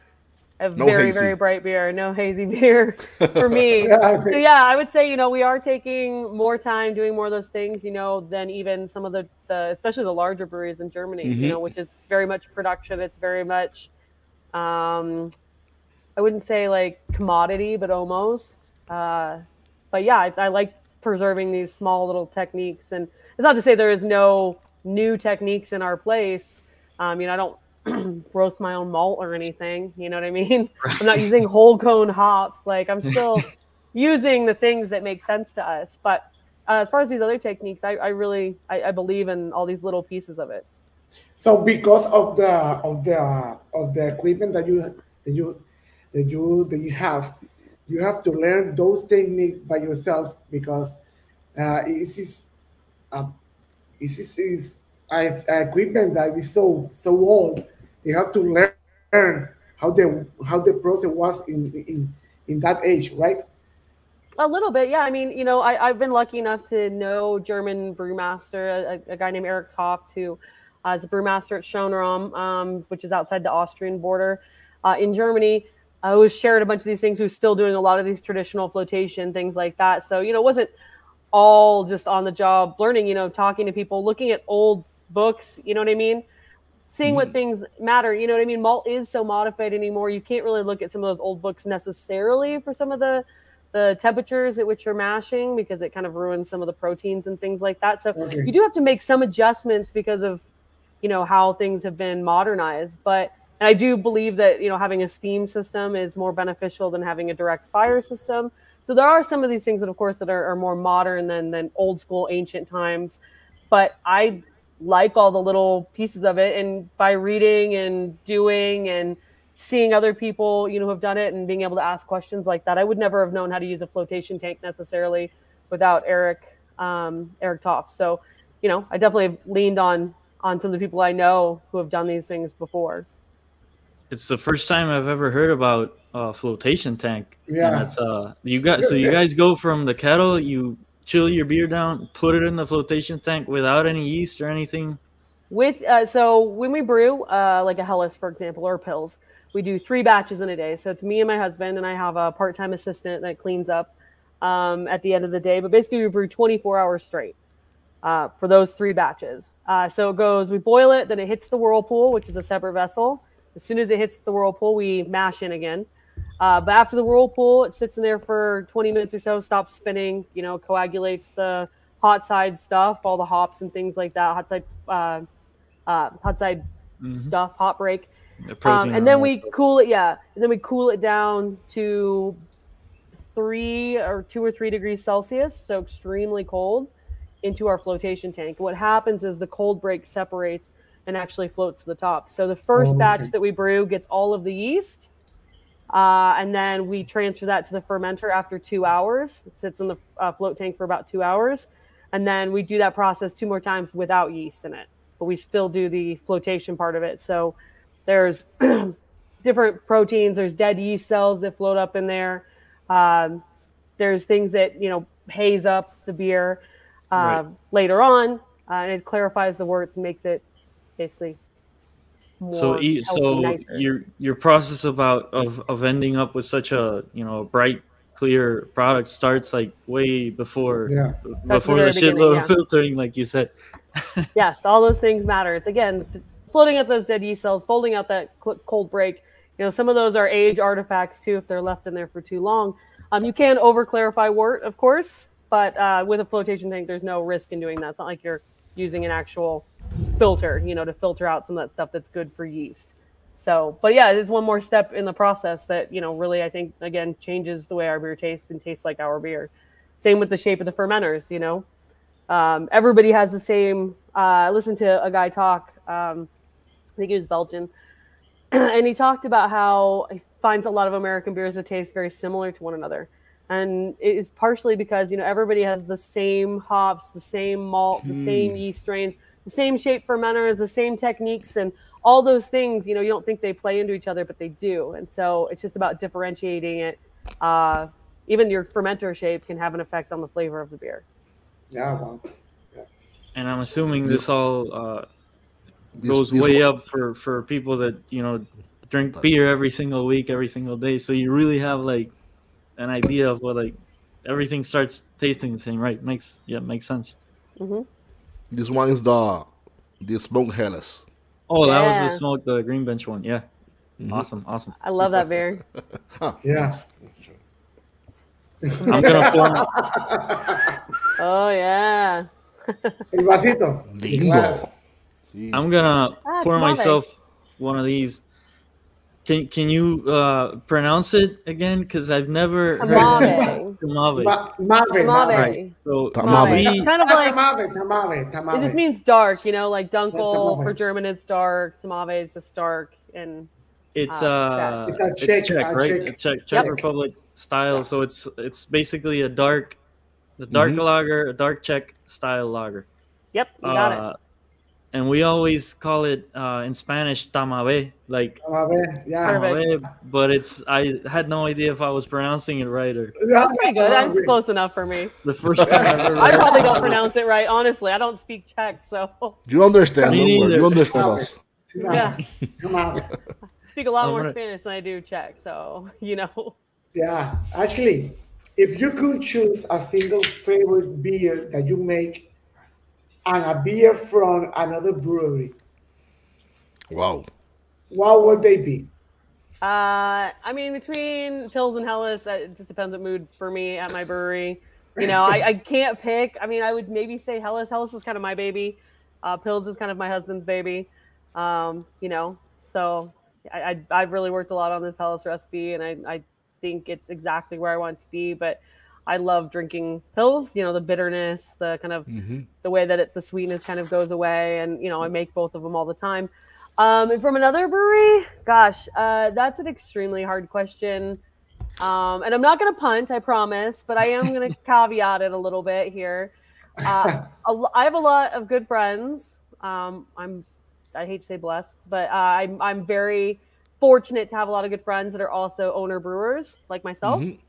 of No very hazy. very bright beer, no hazy beer for me. Yeah, so yeah, I would say you know we are taking more time doing more of those things, you know, than even some of the, the especially the larger breweries in Germany, Mhm. you know, which is very much production. It's very much, um, I wouldn't say like commodity, but almost. Uh, but yeah, I, I like preserving these small little techniques, and it's not to say there is no new techniques in our place. Um, you know, I don't roast my own malt or anything. You know what I mean? I'm not using whole cone hops. Like I'm still using the things that make sense to us. But uh, as far as these other techniques, I, I really I, I, believe in all these little pieces of it. So because of the of the of the equipment that you that you that you that you have, you have to learn those techniques by yourself because uh, this is this is, is equipment that is so so old. You have to learn how the how the process was in in in that age, right? A little bit, yeah. I mean, you know, I, have been lucky enough to know German brewmaster, a, a guy named Eric Toft, who uh, is a brewmaster at Schönram, um, which is outside the Austrian border uh, in Germany. I was shared a bunch of these things. Who's still doing a lot of these traditional flotation things like that. So you know, it wasn't all just on the job learning. You know, talking to people, looking at old books. You know what I mean? Seeing what mm-hmm. things matter. You know what I mean? Malt is so modified anymore. You can't really look at some of those old books necessarily for some of the the temperatures at which you're mashing because it kind of ruins some of the proteins and things like that. So you do have to make some adjustments because of, you know, how things have been modernized. But and I do believe that you know having a steam system is more beneficial than having a direct fire system. So there are some of these things that, of course, that are, are more modern than than old school ancient times. But I like all the little pieces of it, and by reading and doing and seeing other people, you know, who have done it and being able to ask questions like that. I would never have known how to use a flotation tank necessarily without Eric, um, Eric Toft. So, you know, I definitely have leaned on on some of the people I know who have done these things before. It's the first time I've ever heard about a flotation tank. Yeah. That's uh you guys so you guys go from the kettle, you chill your beer down, put it in the flotation tank without any yeast or anything. With uh, so when we brew, uh, like a Helles, for example, or pils, we do three batches in a day. So it's me and my husband, and I have a part time assistant that cleans up um, at the end of the day. But basically, we brew 24 hours straight uh, for those three batches. Uh, so it goes, we boil it, then it hits the whirlpool, which is a separate vessel. As soon as it hits the whirlpool, we mash in again. Uh, but after the whirlpool, it sits in there for 20 minutes or so, stops spinning, you know, coagulates the hot side stuff, all the hops and things like that, hot side, uh, uh, hot side mm-hmm. stuff, hot break. Um, and then we stuff. cool it, yeah. And then we cool it down to three or two or three degrees Celsius, so extremely cold, into our flotation tank. What happens is the cold break separates and actually floats to the top. So the first oh, okay. batch that we brew gets all of the yeast. Uh, and then we transfer that to the fermenter after two hours. It sits in the uh, float tank for about two hours. And then we do that process two more times without yeast in it, but we still do the flotation part of it. So there's different proteins. There's dead yeast cells that float up in there. Um, there's things that you know haze up the beer uh, right. later on, uh, and it clarifies the words, makes it basically. so, so your your process about of of ending up with such a you know bright clear product starts like way before yeah. before the, the shitload yeah. of filtering, like you said. yes, all those things matter. It's again floating out those dead yeast cells, folding out that cold break. You know, some of those are age artifacts too if they're left in there for too long. Um, you can over clarify wort, of course, but uh, with a flotation tank, there's no risk in doing that. It's not like you're using an actual filter, you know, to filter out some of that stuff that's good for yeast. So, but yeah, it is one more step in the process that, you know, really, I think, again, changes the way our beer tastes and tastes like our beer. Same with the shape of the fermenters, you know. Um, everybody has the same. Uh, I listened to a guy talk. Um, I think he was Belgian, and he talked about how he finds a lot of American beers that taste very similar to one another, and it is partially because you know everybody has the same hops, the same malt, the mm. same yeast strains, the same shape fermenters, the same techniques, and all those things. You know, you don't think they play into each other, but they do, and so it's just about differentiating it. Uh, even your fermenter shape can have an effect on the flavor of the beer. Yeah, well, yeah. And I'm assuming this all uh, this, goes this way one. up for for people that you know drink beer every single week, every single day. So you really have like an idea of what like everything starts tasting the same, right? Makes yeah, makes sense. Mm-hmm. This one is the the smoke Helles. Oh, that yeah. was the smoke, the green bench one. Yeah, mm-hmm. awesome, awesome. I love that beer. yeah. I'm gonna pour. oh yeah. El vasito. Lindo. I'm gonna ah, pour myself one of these. Can can you uh, pronounce it again? Because I've never heard Tamave. Tamave. Ma- Mave, Tamave. Mave. Right. So Tamave. we- Kind of like Tamave, Tamave, Tamave. it just means dark, you know, like dunkel tamave. for German it's dark, tamave is just dark, and It's Uh, uh, Czech. it's It's a Czech- Czech, a right? Czech- A Czech, Czech Yep. Republic style. So it's it's basically a dark, the dark Mhm. lager, a dark Czech style lager. yep, you got it. And we always call it uh, in Spanish tamave, like Tamave, yeah. Perfect. tamave, but it's I had no idea if I was pronouncing it right or Yeah, Pretty good. That's close enough for me. it's the first time I've ever I probably it. don't pronounce it right. Honestly, I don't speak Czech, so You understand? Me don't. You understand us. yeah, Tamave. speak a lot All more right. Spanish than I do Czech. So you know, Yeah, actually, if you could choose a single favorite beer that you make and a beer from another brewery, Wow. what would they be? Uh, I mean, between Pils and Helles, uh, it just depends what mood for me at my brewery. You know, I, I can't pick. I mean, I would maybe say Helles. Helles is kind of my baby. Uh, Pils is kind of my husband's baby. Um, you know, so I, I I've really worked a lot on this Helles recipe, and I I think it's exactly where I want it to be. But I love drinking pils. You know, the bitterness, the kind of hmm the way that it, the sweetness kind of goes away. And, you know, I make both of them all the time. Um, and from another brewery, gosh, uh, that's an extremely hard question. Um, and I'm not going to punt, I promise, but I am going to caveat it a little bit here. Uh, a I have a lot of good friends. Um, I'm, I hate to say blessed, but uh, I'm, I'm very fortunate to have a lot of good friends that are also owner brewers like myself. Mhm.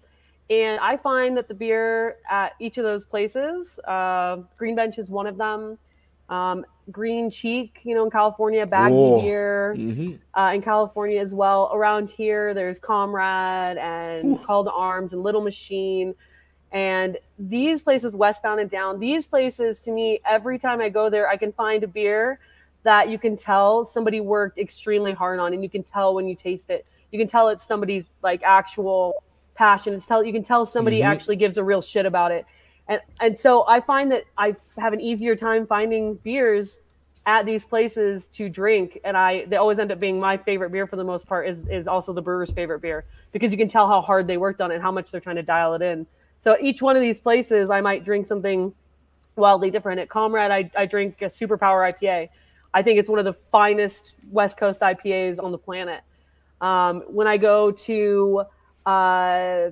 And I find that the beer at each of those places, uh, Green Bench is one of them. Um, Green Cheek, you know, in California, Bagby Oh. beer Mhm. uh, in California as well. Around here, there's Comrade and Call to Arms and Little Machine. And these places, westbound and down, these places to me, every time I go there, I can find a beer that you can tell somebody worked extremely hard on, and you can tell when you taste it. You can tell it's somebody's like actual passion. It's tell you can tell somebody Mhm. actually gives a real shit about it. And and so I find that I have an easier time finding beers at these places to drink and i they always end up being my favorite beer for the most part is is also the brewer's favorite beer because you can tell how hard they worked on it and how much they're trying to dial it in so each one of these places i might drink something wildly different at comrade i, I drink a superpower ipa i think it's one of the finest west coast ipas on the planet um, when i go to uh,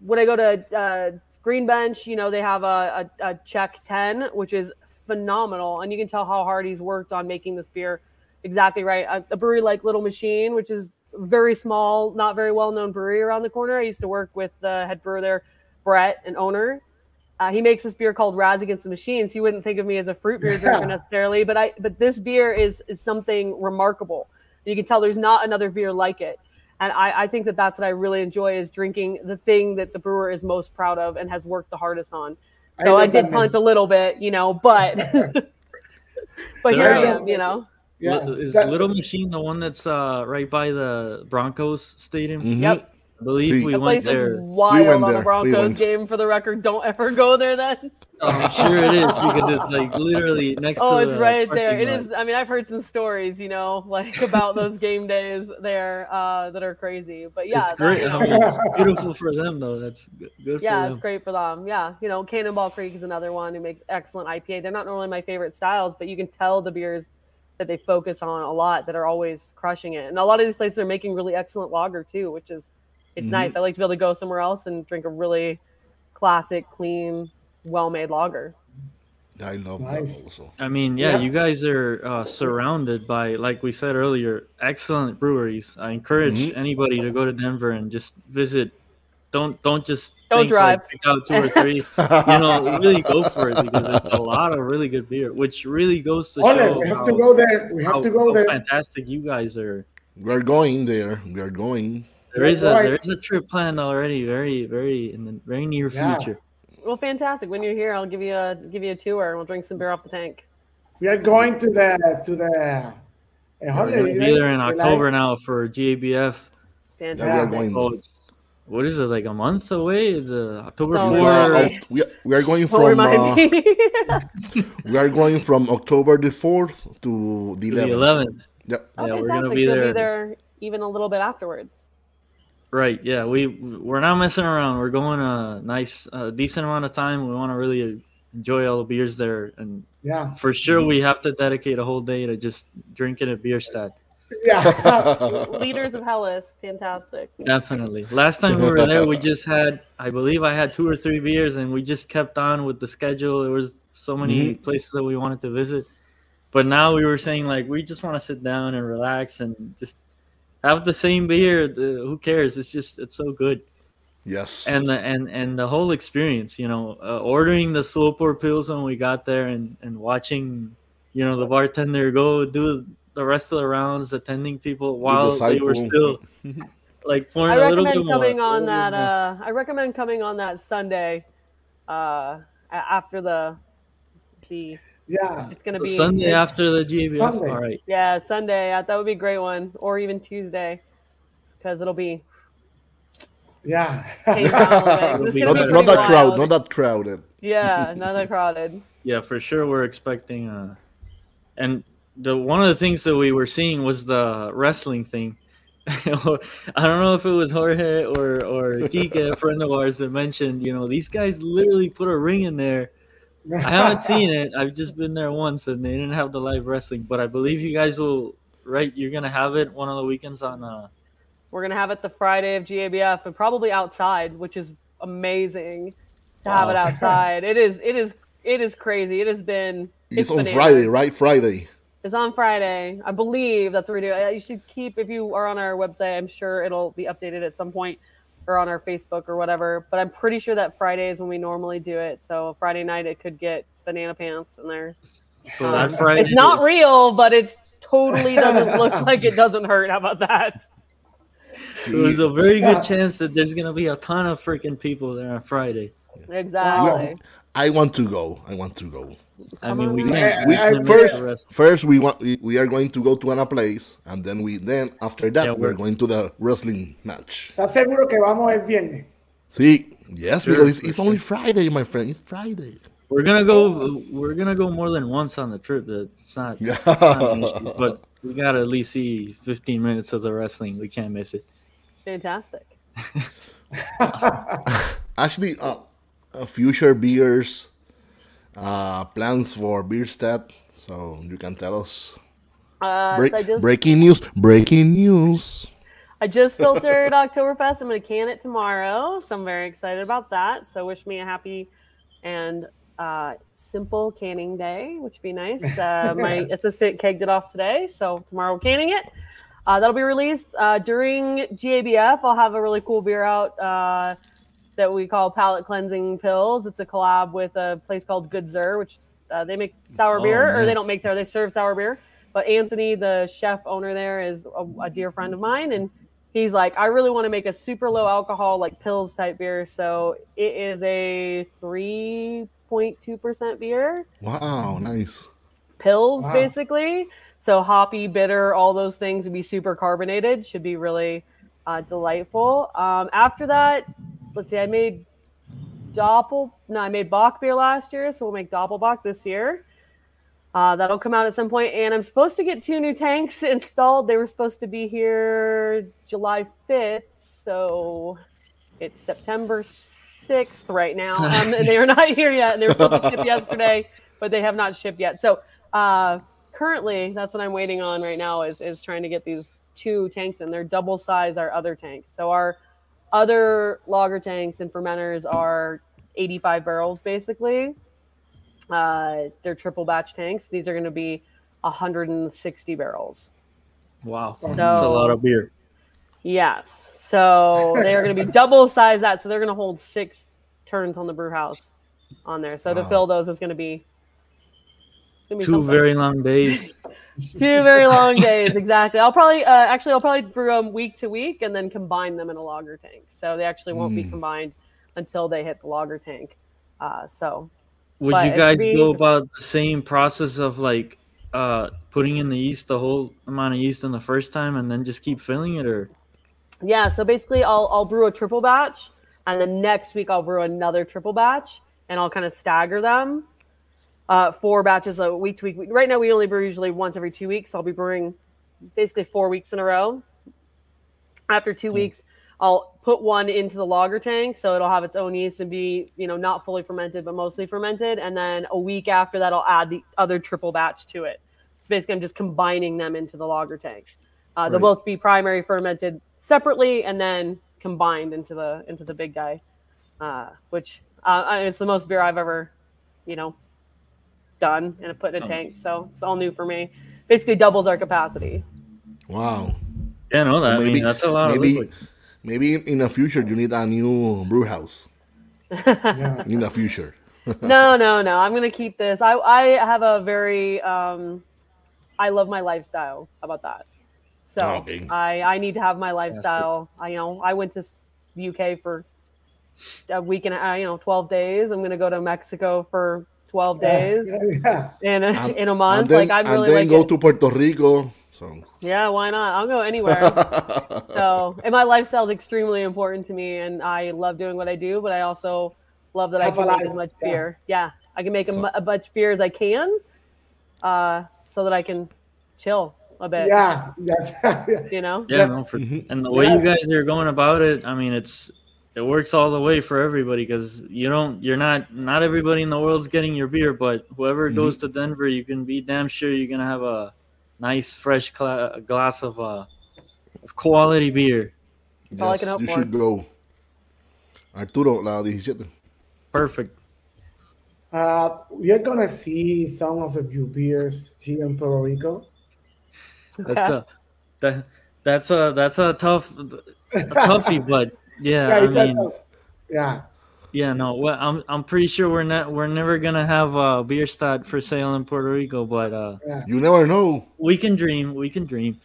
when I go to uh, Green Bench, you know, they have a, a, a Czech 10, which is phenomenal. And you can tell how hard he's worked on making this beer exactly right. A, a brewery like Little Machine, which is very small, not very well known brewery around the corner. I used to work with the head brewer there, Brett, an owner. Uh, he makes this beer called Raz Against the Machines. You wouldn't think of me as a fruit beer drinker necessarily, but I but this beer is is something remarkable. You can tell there's not another beer like it and I, I think that that's what I really enjoy is drinking the thing that the brewer is most proud of and has worked the hardest on. So I, love that did punt name. a little bit, you know, but but here I am, you know. Yeah, Li- Is that- Little Machine the one that's uh, right by the Broncos stadium? Mhm. Yep, I believe See. we the went place is there. wild went on there. a We Broncos went. game. For the record, don't ever go there. Then I'm sure it is because it's like literally next oh, to it's the right there. parking It lot. is. I mean, I've heard some stories, you know, like about those game days there uh, that are crazy. But yeah, it's great. you I mean, it's beautiful for them though. That's good, good yeah, for it's great for them. Yeah, you know, Cannonball Creek is another one who makes excellent IPA. They're not normally my favorite styles, but you can tell the beers that they focus on a lot that are always crushing it. And a lot of these places are making really excellent lager too, which is it's Mhm. nice. I like to be able to go somewhere else and drink a really classic, clean, well-made lager. I love Nice. that also. I mean, yeah, Yeah. you guys are uh, surrounded by, like we said earlier, excellent breweries. I encourage Mhm. anybody to go to Denver and just visit. Don't don't just Don't think, drive. Like, pick out two or three. you know, really go for it because it's a lot of really good beer, which really goes to Honor, show we have how, to go there. We have how- to go there. fantastic you guys are. we are going there. We are going. There is a Right. there is a trip planned already, very very in the very near Yeah. future. Well, fantastic. When you're here, I'll give you a give you a tour and we'll drink some beer off the tank. We are going to the to the. Uh, We're Honor, gonna you be there in like- October now for GABF. Yeah, we are Fantastic. going. So it's what is it like a month away? Is it October So- It's, four? uh, we, we are going from uh, we are going from October the fourth to the the eleventh. eleventh. Yep. Oh, Yeah, we're gonna be so there. be there even a little bit afterwards. Right. Yeah. We we're not messing around. We're going a nice, uh, decent amount of time. We want to really enjoy all the beers there, and Yeah, for sure we have to dedicate a whole day to just drinking at Bierstadt. yeah. Leaders of Helles, fantastic. Definitely. Last time we were there, we just had, I believe, I had two or three beers, and we just kept on with the schedule. There was so many places that we wanted to visit, but now we were saying like we just want to sit down and relax and just have the same beer. The, who cares? It's just it's so good. Yes. and the and and the whole experience you know uh, ordering the slow pour pils when we got there and and watching you know the bartender go do the rest of the rounds attending people while they were still like pouring I a little bit recommend more coming on little that. Uh, I recommend coming on that Sunday, uh, after the the. Yeah, It's gonna be sunday after the gbf Sunday. all right Yeah, Sunday. I, that would be a great one, or even Tuesday, because it'll be yeah. tamed down a little bit. It'll It's be not, be not that crowd, not that crowded. Yeah, not that crowded. yeah for sure we're expecting uh and the one of the things that we were seeing was the wrestling thing i don't know if it was jorge or or Kike, a friend of ours that mentioned you know these guys literally put a ring in there i haven't seen it i've just been there once and they didn't have the live wrestling but i believe you guys will right you're gonna have it one of the weekends on uh We're gonna have it the Friday of GABF and probably outside, which is amazing to have it outside. It is. It is. It is crazy. It has been. It's, on bananas. Friday, right? Friday. It's on Friday. I believe that's what we do. Uh, You should keep if you are on our website. I'm sure it'll be updated at some point, or on our Facebook or whatever. But I'm pretty sure that Friday is when we normally do it. So Friday night it could get banana pants in there. so that um, friday It's not is- real, but it's totally doesn't look like it doesn't hurt. How about that? so there's a very good chance that there's gonna be a ton of freaking people there on friday Exactly. I want to go. I want to go. I mean we can't We, we can't first, first we want we, we are going to go to another place, and then we then after that Yeah, we're we're- going to the wrestling match. ¿Estás seguro que vamos el viernes? See, yes, Sure, because it's, it's sure. only Friday, my friend. It's Friday. We're gonna go. We're gonna go more than once on the trip. It's not. Yeah. It's not an issue, but we gotta at least see 15 minutes of the wrestling. We can't miss it. Fantastic. Actually, uh, uh, future beers, uh, plans for Bierstadt. So you can tell us. Uh, Break- so just breaking news! Breaking news! I just filtered Oktoberfest. I'm going to can it tomorrow, so I'm very excited about that. So wish me a happy and uh, simple canning day, which would be nice. Uh, my assistant kegged it off today, so tomorrow we're canning it. Uh, that'll be released uh, during GABF. I'll have a really cool beer out uh, that we call Palate Cleansing Pils. It's a collab with a place called Goed Zuur, which uh, they make sour Oh, beer, or they don't make sour, they serve sour beer. But Anthony, the chef owner there, is a, a dear friend of mine, and he's like, I really want to make a super low alcohol, like pils type beer. So it is a 3.2% beer Wow, nice. pils Wow. basically. So hoppy, bitter, all those things would be super carbonated. Should be really uh, delightful. Um, after that, let's see, I made Doppel. No, I made Bock beer last year, so we'll make Doppelbock this year. Uh, that'll come out at some point, and I'm supposed to get two new tanks installed. They were supposed to be here July 5th, so it's September 6th right now, um, and they are not here yet. And they were supposed to ship yesterday, but they have not shipped yet. So uh, currently, that's what I'm waiting on right now is is trying to get these two tanks, and they're double size our other tank. So our other lager tanks and fermenters are 85 barrels basically. Uh, they're triple batch tanks. These are going to be 160 barrels. Wow, So- that's a lot of beer. Yes. So they are going to be double size that. So they're going to hold six turns on the brew house on there. So to fill those is going to be, gonna be Two something. very long days. two very long days. Exactly. I'll probably uh, actually I'll probably brew them week to week and then combine them in a lager tank. So they actually won't be Mm. combined until they hit the lager tank. Uh, so Would you guys go about the same process of like uh putting in the yeast, the whole amount of yeast in the first time, and then just keep filling it, or Yeah, so basically I'll I'll brew a triple batch and then next week I'll brew another triple batch and I'll kind of stagger them. Uh, four batches a week to week. Right now we only brew usually once every two weeks. So I'll be brewing basically four weeks in a row. After two weeks, I'll put one into the lager tank so it'll have its own yeast and be, you know, not fully fermented but mostly fermented. And then a week after that, I'll add the other triple batch to it. So basically, I'm just combining them into the lager tank. Uh, They'll both be primary fermented separately and then combined into the into the big guy, uh, which uh, it's the most beer I've ever, you know, done and put in a Oh. tank. So it's all new for me. Basically, doubles our capacity. Wow. Yeah, no, that, I Maybe- mean that's a lot maybe- of liquid. Maybe in, in the future you need a new brew house. Yeah. In the future. no, no, no. I'm gonna keep this. I I have a very um, I love my lifestyle. How about that? So Okay. I I need to have my lifestyle. I you know I went to the UK for a week and a, you know 12 days. I'm gonna go to Mexico for 12 days Yeah. in a, And- in a month. and then, like I'm and really then like go it. to Puerto Rico. So yeah. Why not? I'll go anywhere. so and my lifestyle is extremely important to me, and I love doing what I do. But I also love that I Have can make as much yeah. beer. Yeah, I can make So- a mu- as much beer as I can, uh, so that I can chill a bit. Yeah. That's, yeah. You know. Yeah, Yeah. no, for, Mhm. and the way Yeah. you guys are going about it, I mean, it's it works all the way for everybody because you don't, you're not, not everybody in the world's getting your beer, but whoever Mhm. goes to Denver, you can be damn sure you're gonna have a nice fresh cla- glass of uh of quality beer. all I can hope you for. should go. Arturo, la 17. Perfect. Uh, we're gonna see some of the new beers here in Puerto Rico. That's a that that's a that's a tough a toughie, but yeah, I it's a- mean. yeah. Yeah, no. Well, I'm I'm pretty sure we're not we're never gonna have a Bierstadt for sale in Puerto Rico, but uh, You never know. we can dream. We can dream.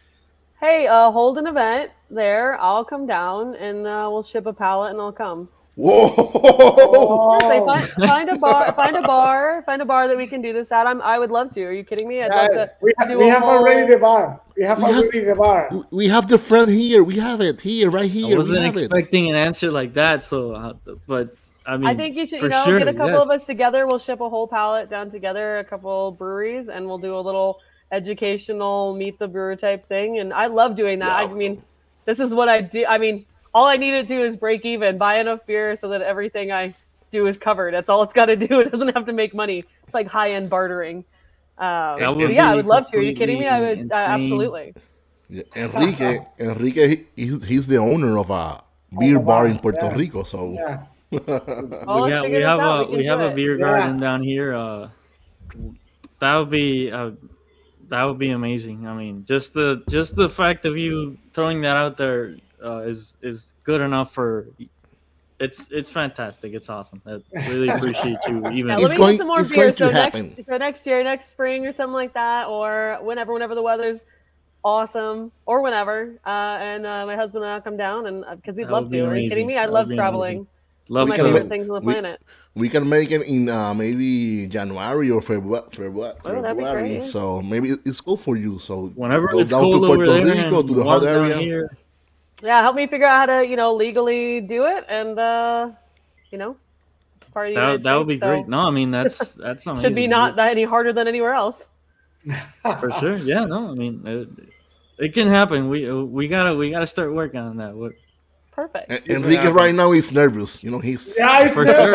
Hey, uh, hold an event there. I'll come down and uh, we'll ship a pallet and I'll come. Whoa! Seriously, Oh. find, find a bar, find a bar, find a bar that we can do this at. I'm, I would love to. Are you kidding me? I'd love to we have, do we have already the bar. We have We have- already the bar. We have the friend here. We have it here, right here. I wasn't have it. expecting an answer like that. So, uh, but I mean, I think you should, you know, sure, get a couple yes. of us together. We'll ship a whole pallet down together, a couple breweries, and we'll do a little educational meet the brewer type thing. And I love doing that. I mean, this is what I do. I mean, all I need to do is break even, buy enough beer so that everything I do is covered. That's all it's got to do. It doesn't have to make money. It's like high end bartering. Um, That but would yeah, I be would love to. Are you kidding me? I would uh, absolutely. Yeah, Enrique, Enrique, he's, he's the owner of a beer a bar bar, in Puerto yeah. Rico. So Yeah. Oh, we let's have we have out. a can we do have a it. beer Yeah. garden down here. Uh, that would be uh, that would be amazing. I mean, just the just the fact of you throwing that out there uh, is is good enough for. It's it's fantastic. It's awesome. I really appreciate you even. Yeah, let me going- get some more beer. to So happen. next, so next year, next spring or something like that, or whenever, whenever the weather's awesome, or whenever, uh, and uh, my husband and I'll come down, and because we'd That love to. be Are you kidding me? I That love traveling. amazing. Love One of can my make- favorite things on the we- planet. we can make it in uh, maybe January or February. February, Oh, February. great. So maybe it's cool for you. So Whenever go it's down cold to over Puerto there Rico and to the warm hot down area. here, Yeah, help me figure out how to, you know, legally do it, and uh, you know, it's part of the that, that would be so great. No, I mean that's that's amazing. should be not that any harder than anywhere else. for sure. Yeah, no, I mean it, it can happen. We we gotta we gotta start working on that. What Perfect. En- what Enrique happens. right now he's nervous. You know, he's Yeah, it's For sure.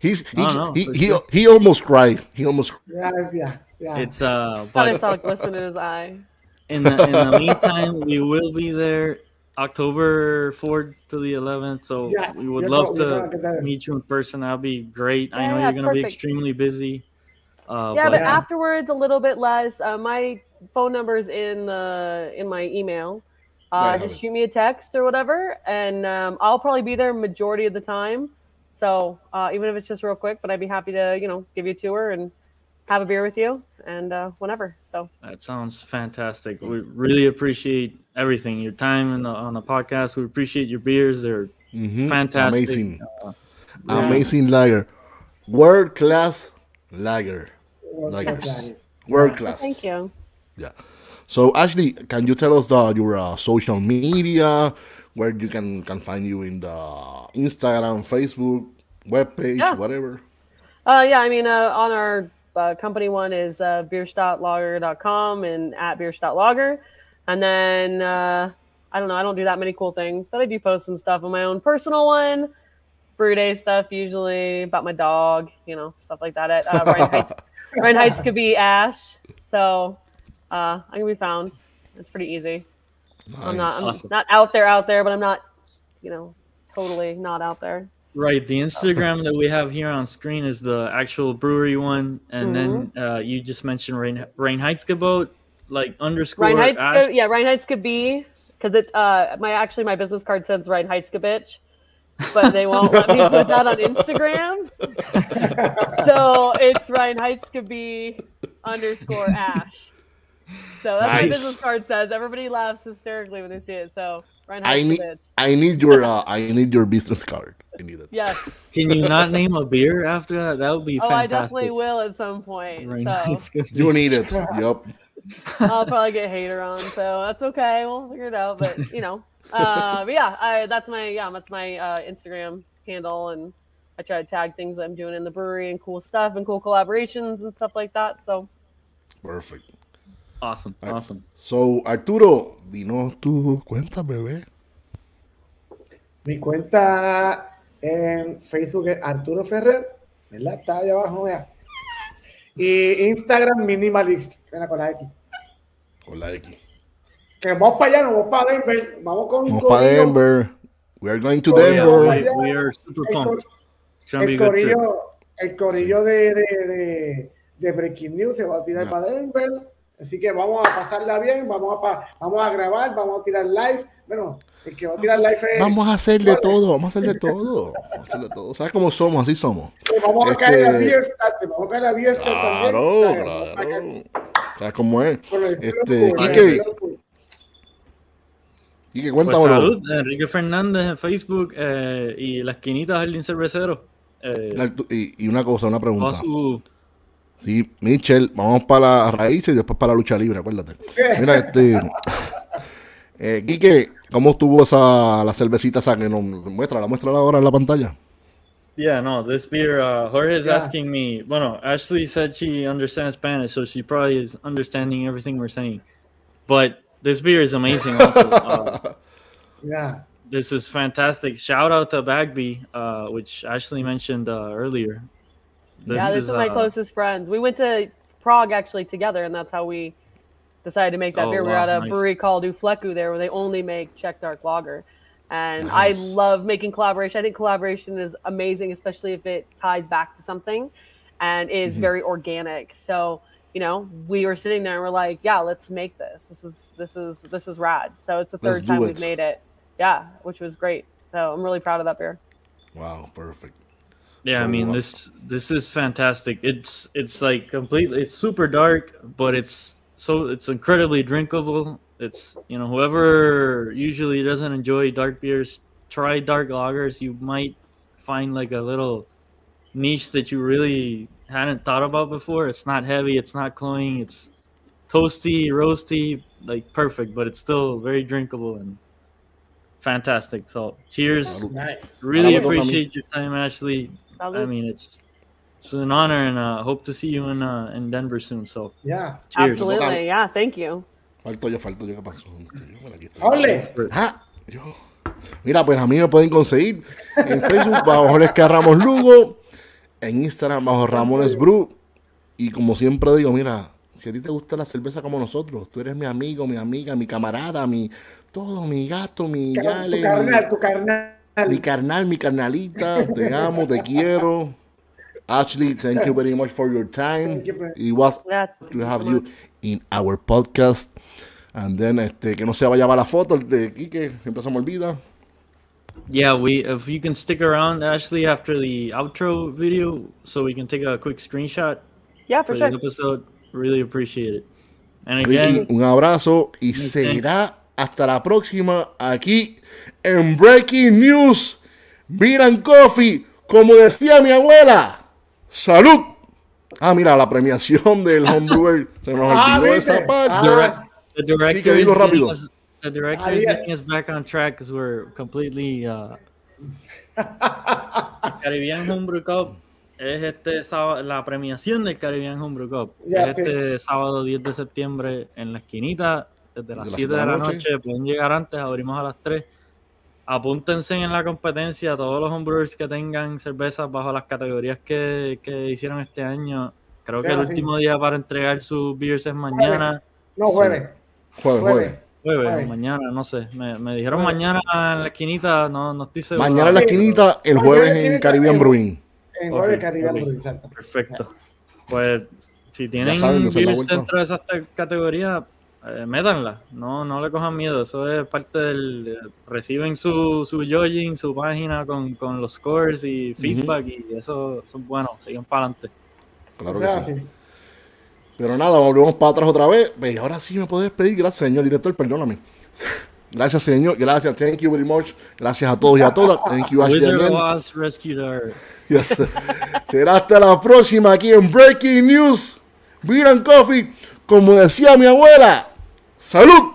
he's, No, he's no, he, he, sure. he almost cried. He almost Yeah, yeah, yeah. it's uh, Thought I but saw a glisten in his eye. In the in the meantime, we will be there October fourth to the eleventh. So Yeah, we would love go- gonna to get there. meet you in person. That'd be great. I know you're gonna be extremely busy. Uh, yeah, but but Yeah. afterwards a little bit less. Uh, my phone number's in the in my email. Uh, just shoot me a text or whatever, and um, I'll probably be there majority of the time. So uh, even if it's just real quick, but I'd be happy to you know give you a tour and have a beer with you and uh, whenever. So That sounds fantastic. We really appreciate everything, your time in the, on the podcast. We appreciate your beers. They're Mhm. fantastic. amazing, Uh, amazing lager, world class lager, World like- class lagers. world class. thank you. Yeah. So Ashley, can you tell us the, your uh, social media, where you can can find you in the Instagram, Facebook, webpage, Yeah. whatever? Uh, yeah, I mean, uh, on our uh, company one is uh, bierstadtlager.com and at beerstoutlogger. And then uh, I don't know, I don't do that many cool things, but I do post some stuff on my own personal one. Brew day stuff usually about my dog, you know, stuff like that. At uh, Ryan Heights, Ryan Heights could be Ash, so uh, I can be found. It's pretty easy. I'm not, I'm Awesome. not out there, out there, but I'm not, you know, totally not out there. Right. The Instagram that we have here on screen is the actual brewery one, and then uh, you just mentioned Rain Rain Heights like underscore Ryan Heights, Ash. could, yeah, Ryan Heights could be because it's uh my actually my business card says Ryan Heights bitch, but they won't let me put that on Instagram. so it's Ryan Heights could be underscore Ash. So that's what my business card says. Everybody laughs hysterically when they see it. So Ryan I need bitch. I need your uh, I need your business card. I need it. Yes. Can you not name a beer after that? That would be Oh, I definitely will at some point. Rain so Heights Gebot. You need it. Yep. I'll probably get hater on, so that's okay. We'll figure it out. But you know, uh, but yeah, I, that's my yeah, that's my uh, Instagram handle, and I try to tag things I'm doing in the brewery and cool stuff and cool collaborations and stuff like that. So Perfect. Awesome. Awesome. So Arturo, dinos tu cuenta, bebé. Mi cuenta en Facebook es Arturo Ferrer, ¿verdad? Está ahí abajo, vea. Y Instagram Minimalist, ven con la X. Con la X. Que vamos para allá, no vamos para Denver, vamos con Vamos para. Denver. We are going to Oh, Denver. yeah. We, we are super El, pumped. el corillo, el corillo de, de, de, de Breaking News se va a tirar para Denver. Así que vamos a pasarla bien, vamos a, vamos a grabar, vamos a tirar live. Bueno, el que va a tirar live es. Vamos a hacerle todo, vamos a hacerle todo. Vamos a hacerle todo. ¿Sabes cómo somos? Así somos. Vamos a caer a Este- Bierstadt, vamos a caer a Bierstadt Claro, también. Caer claro. ¿Sabes cómo es? Este, Liverpool. Y que Pues cuéntamelo. salud, Enrique Fernández en Facebook eh, y la esquinita Jardín Cervecero. Eh, La Y, y una cosa, una pregunta. su- Sí, Michel, vamos para las raíces y después para la lucha libre, acuérdate. Mira, este. Eh, Quique, ¿cómo estuvo esa la cervecita esa que nos muestra? La muestra ahora en la pantalla. Yeah, no, this beer, uh, Jorge is Yeah. asking me. Bueno, Ashley said she understands Spanish, so she probably is understanding everything we're saying. But this beer is amazing. Also, uh, Ya. this is fantastic. Shout out to Bagby, uh, which Ashley mentioned uh, earlier. This yeah, this is my uh, closest friends. We went to Prague actually together, and that's how we decided to make that Oh, beer. We were wow, at a nice. brewery called U Fleků there, where they only make Czech dark lager. And Nice. I love making collaboration. I think collaboration is amazing, especially if it ties back to something and is Mm-hmm. very organic. So you know, we were sitting there and we're like, yeah, let's make this. This is this is this is rad. So it's the Let's third time it. we've made it. Yeah, which was great. So I'm really proud of that beer. Wow, perfect. Yeah, I mean uh, this this is fantastic. It's it's like completely it's super dark, but it's so it's incredibly drinkable. It's you know whoever usually doesn't enjoy dark beers, try dark lagers. You might find like a little niche that you really hadn't thought about before. It's not heavy, it's not cloying, it's toasty, roasty, like perfect, but it's still very drinkable and fantastic. So cheers. Nice. Really Ahora me toca a mí. appreciate your time, Ashley. I mean, it's it's an honor, and uh, hope to see you in uh, in Denver soon. So, cheers. Absolutely. Yeah, thank you. Falto yo, falto yo. ¿Qué pasó? ¿Dónde estoy yo? Bueno, aquí estoy. Ole. Ah, yo. Mira, pues a mí me pueden conseguir en Facebook bajo Jorge Ramos Lugo, en Instagram bajo Ramones Brew. Y como siempre digo, mira, si a ti te gusta la cerveza como nosotros, tú eres mi amigo, mi amiga, mi camarada, mi todo, mi gato, mi Tu yale, mi- carnal, tu carnal. Mi carnal, mi carnalita, te amo, te quiero. Ashley, thank you very much for your time. Thank you for- It was to have you in our podcast. And then, este, que no se vaya a la foto de Quique, siempre se me olvida. Yeah, we if you can stick around, Ashley, after the outro video, so we can take a quick screenshot Yeah, for for sure. the episode. Really appreciate it. And again, un abrazo y Thanks. Hasta la próxima aquí en Breaking News and Coffee, como decía mi abuela. ¡Salud! Ah, mira, la premiación del Homebrewer. Se nos Ah, olvidó esa parte. Ah. the director is rápido. us, the director Ah, is yeah. getting us back on track because we're completely uh, Caribbean Homebrew Cup es este sábado, la premiación del Caribbean Homebrew Cup. Es sí. este sábado 10 de septiembre en la esquinita, desde las 7 de la noche. Pueden llegar antes, abrimos a las 3. Apúntense en la competencia todos los homebrewers que tengan cervezas bajo las categorías que, que hicieron este año. Creo Sí, que el así. último día para entregar sus beers es mañana. No, jueves. Jueves, Jueves. jueves. Jueves o Jueves. mañana, no sé. Me, me dijeron Jueves. mañana en la esquinita, no, no estoy seguro. Mañana en la esquinita, el jueves en Caribbean Brewing. En jueves Caribbean ok. Brew, exacto. Perfecto. Pues si tienen saben, beers dentro de esas te- categorías, eh, métanla. No, no le cojan miedo. Eso es parte del. eh, Reciben su, su judging, su página con, con los scores y feedback, y eso son buenos. Sigan para adelante. Claro o que sea, sí. sí. Pero nada, volvemos para atrás otra vez. Ve, ahora sí me puedes despedir. Gracias, señor director. Perdóname. Gracias, señor. Gracias. Thank you very much. Gracias a todos y a todas. Thank you, Ashley. Wizard again. of Oz rescued her. Yes. Será hasta la próxima aquí en Breaking News. Beer and Coffee. Como decía mi abuela. Salud.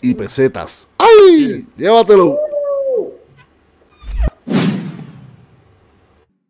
Y pesetas. ¡Ay! Llévatelo.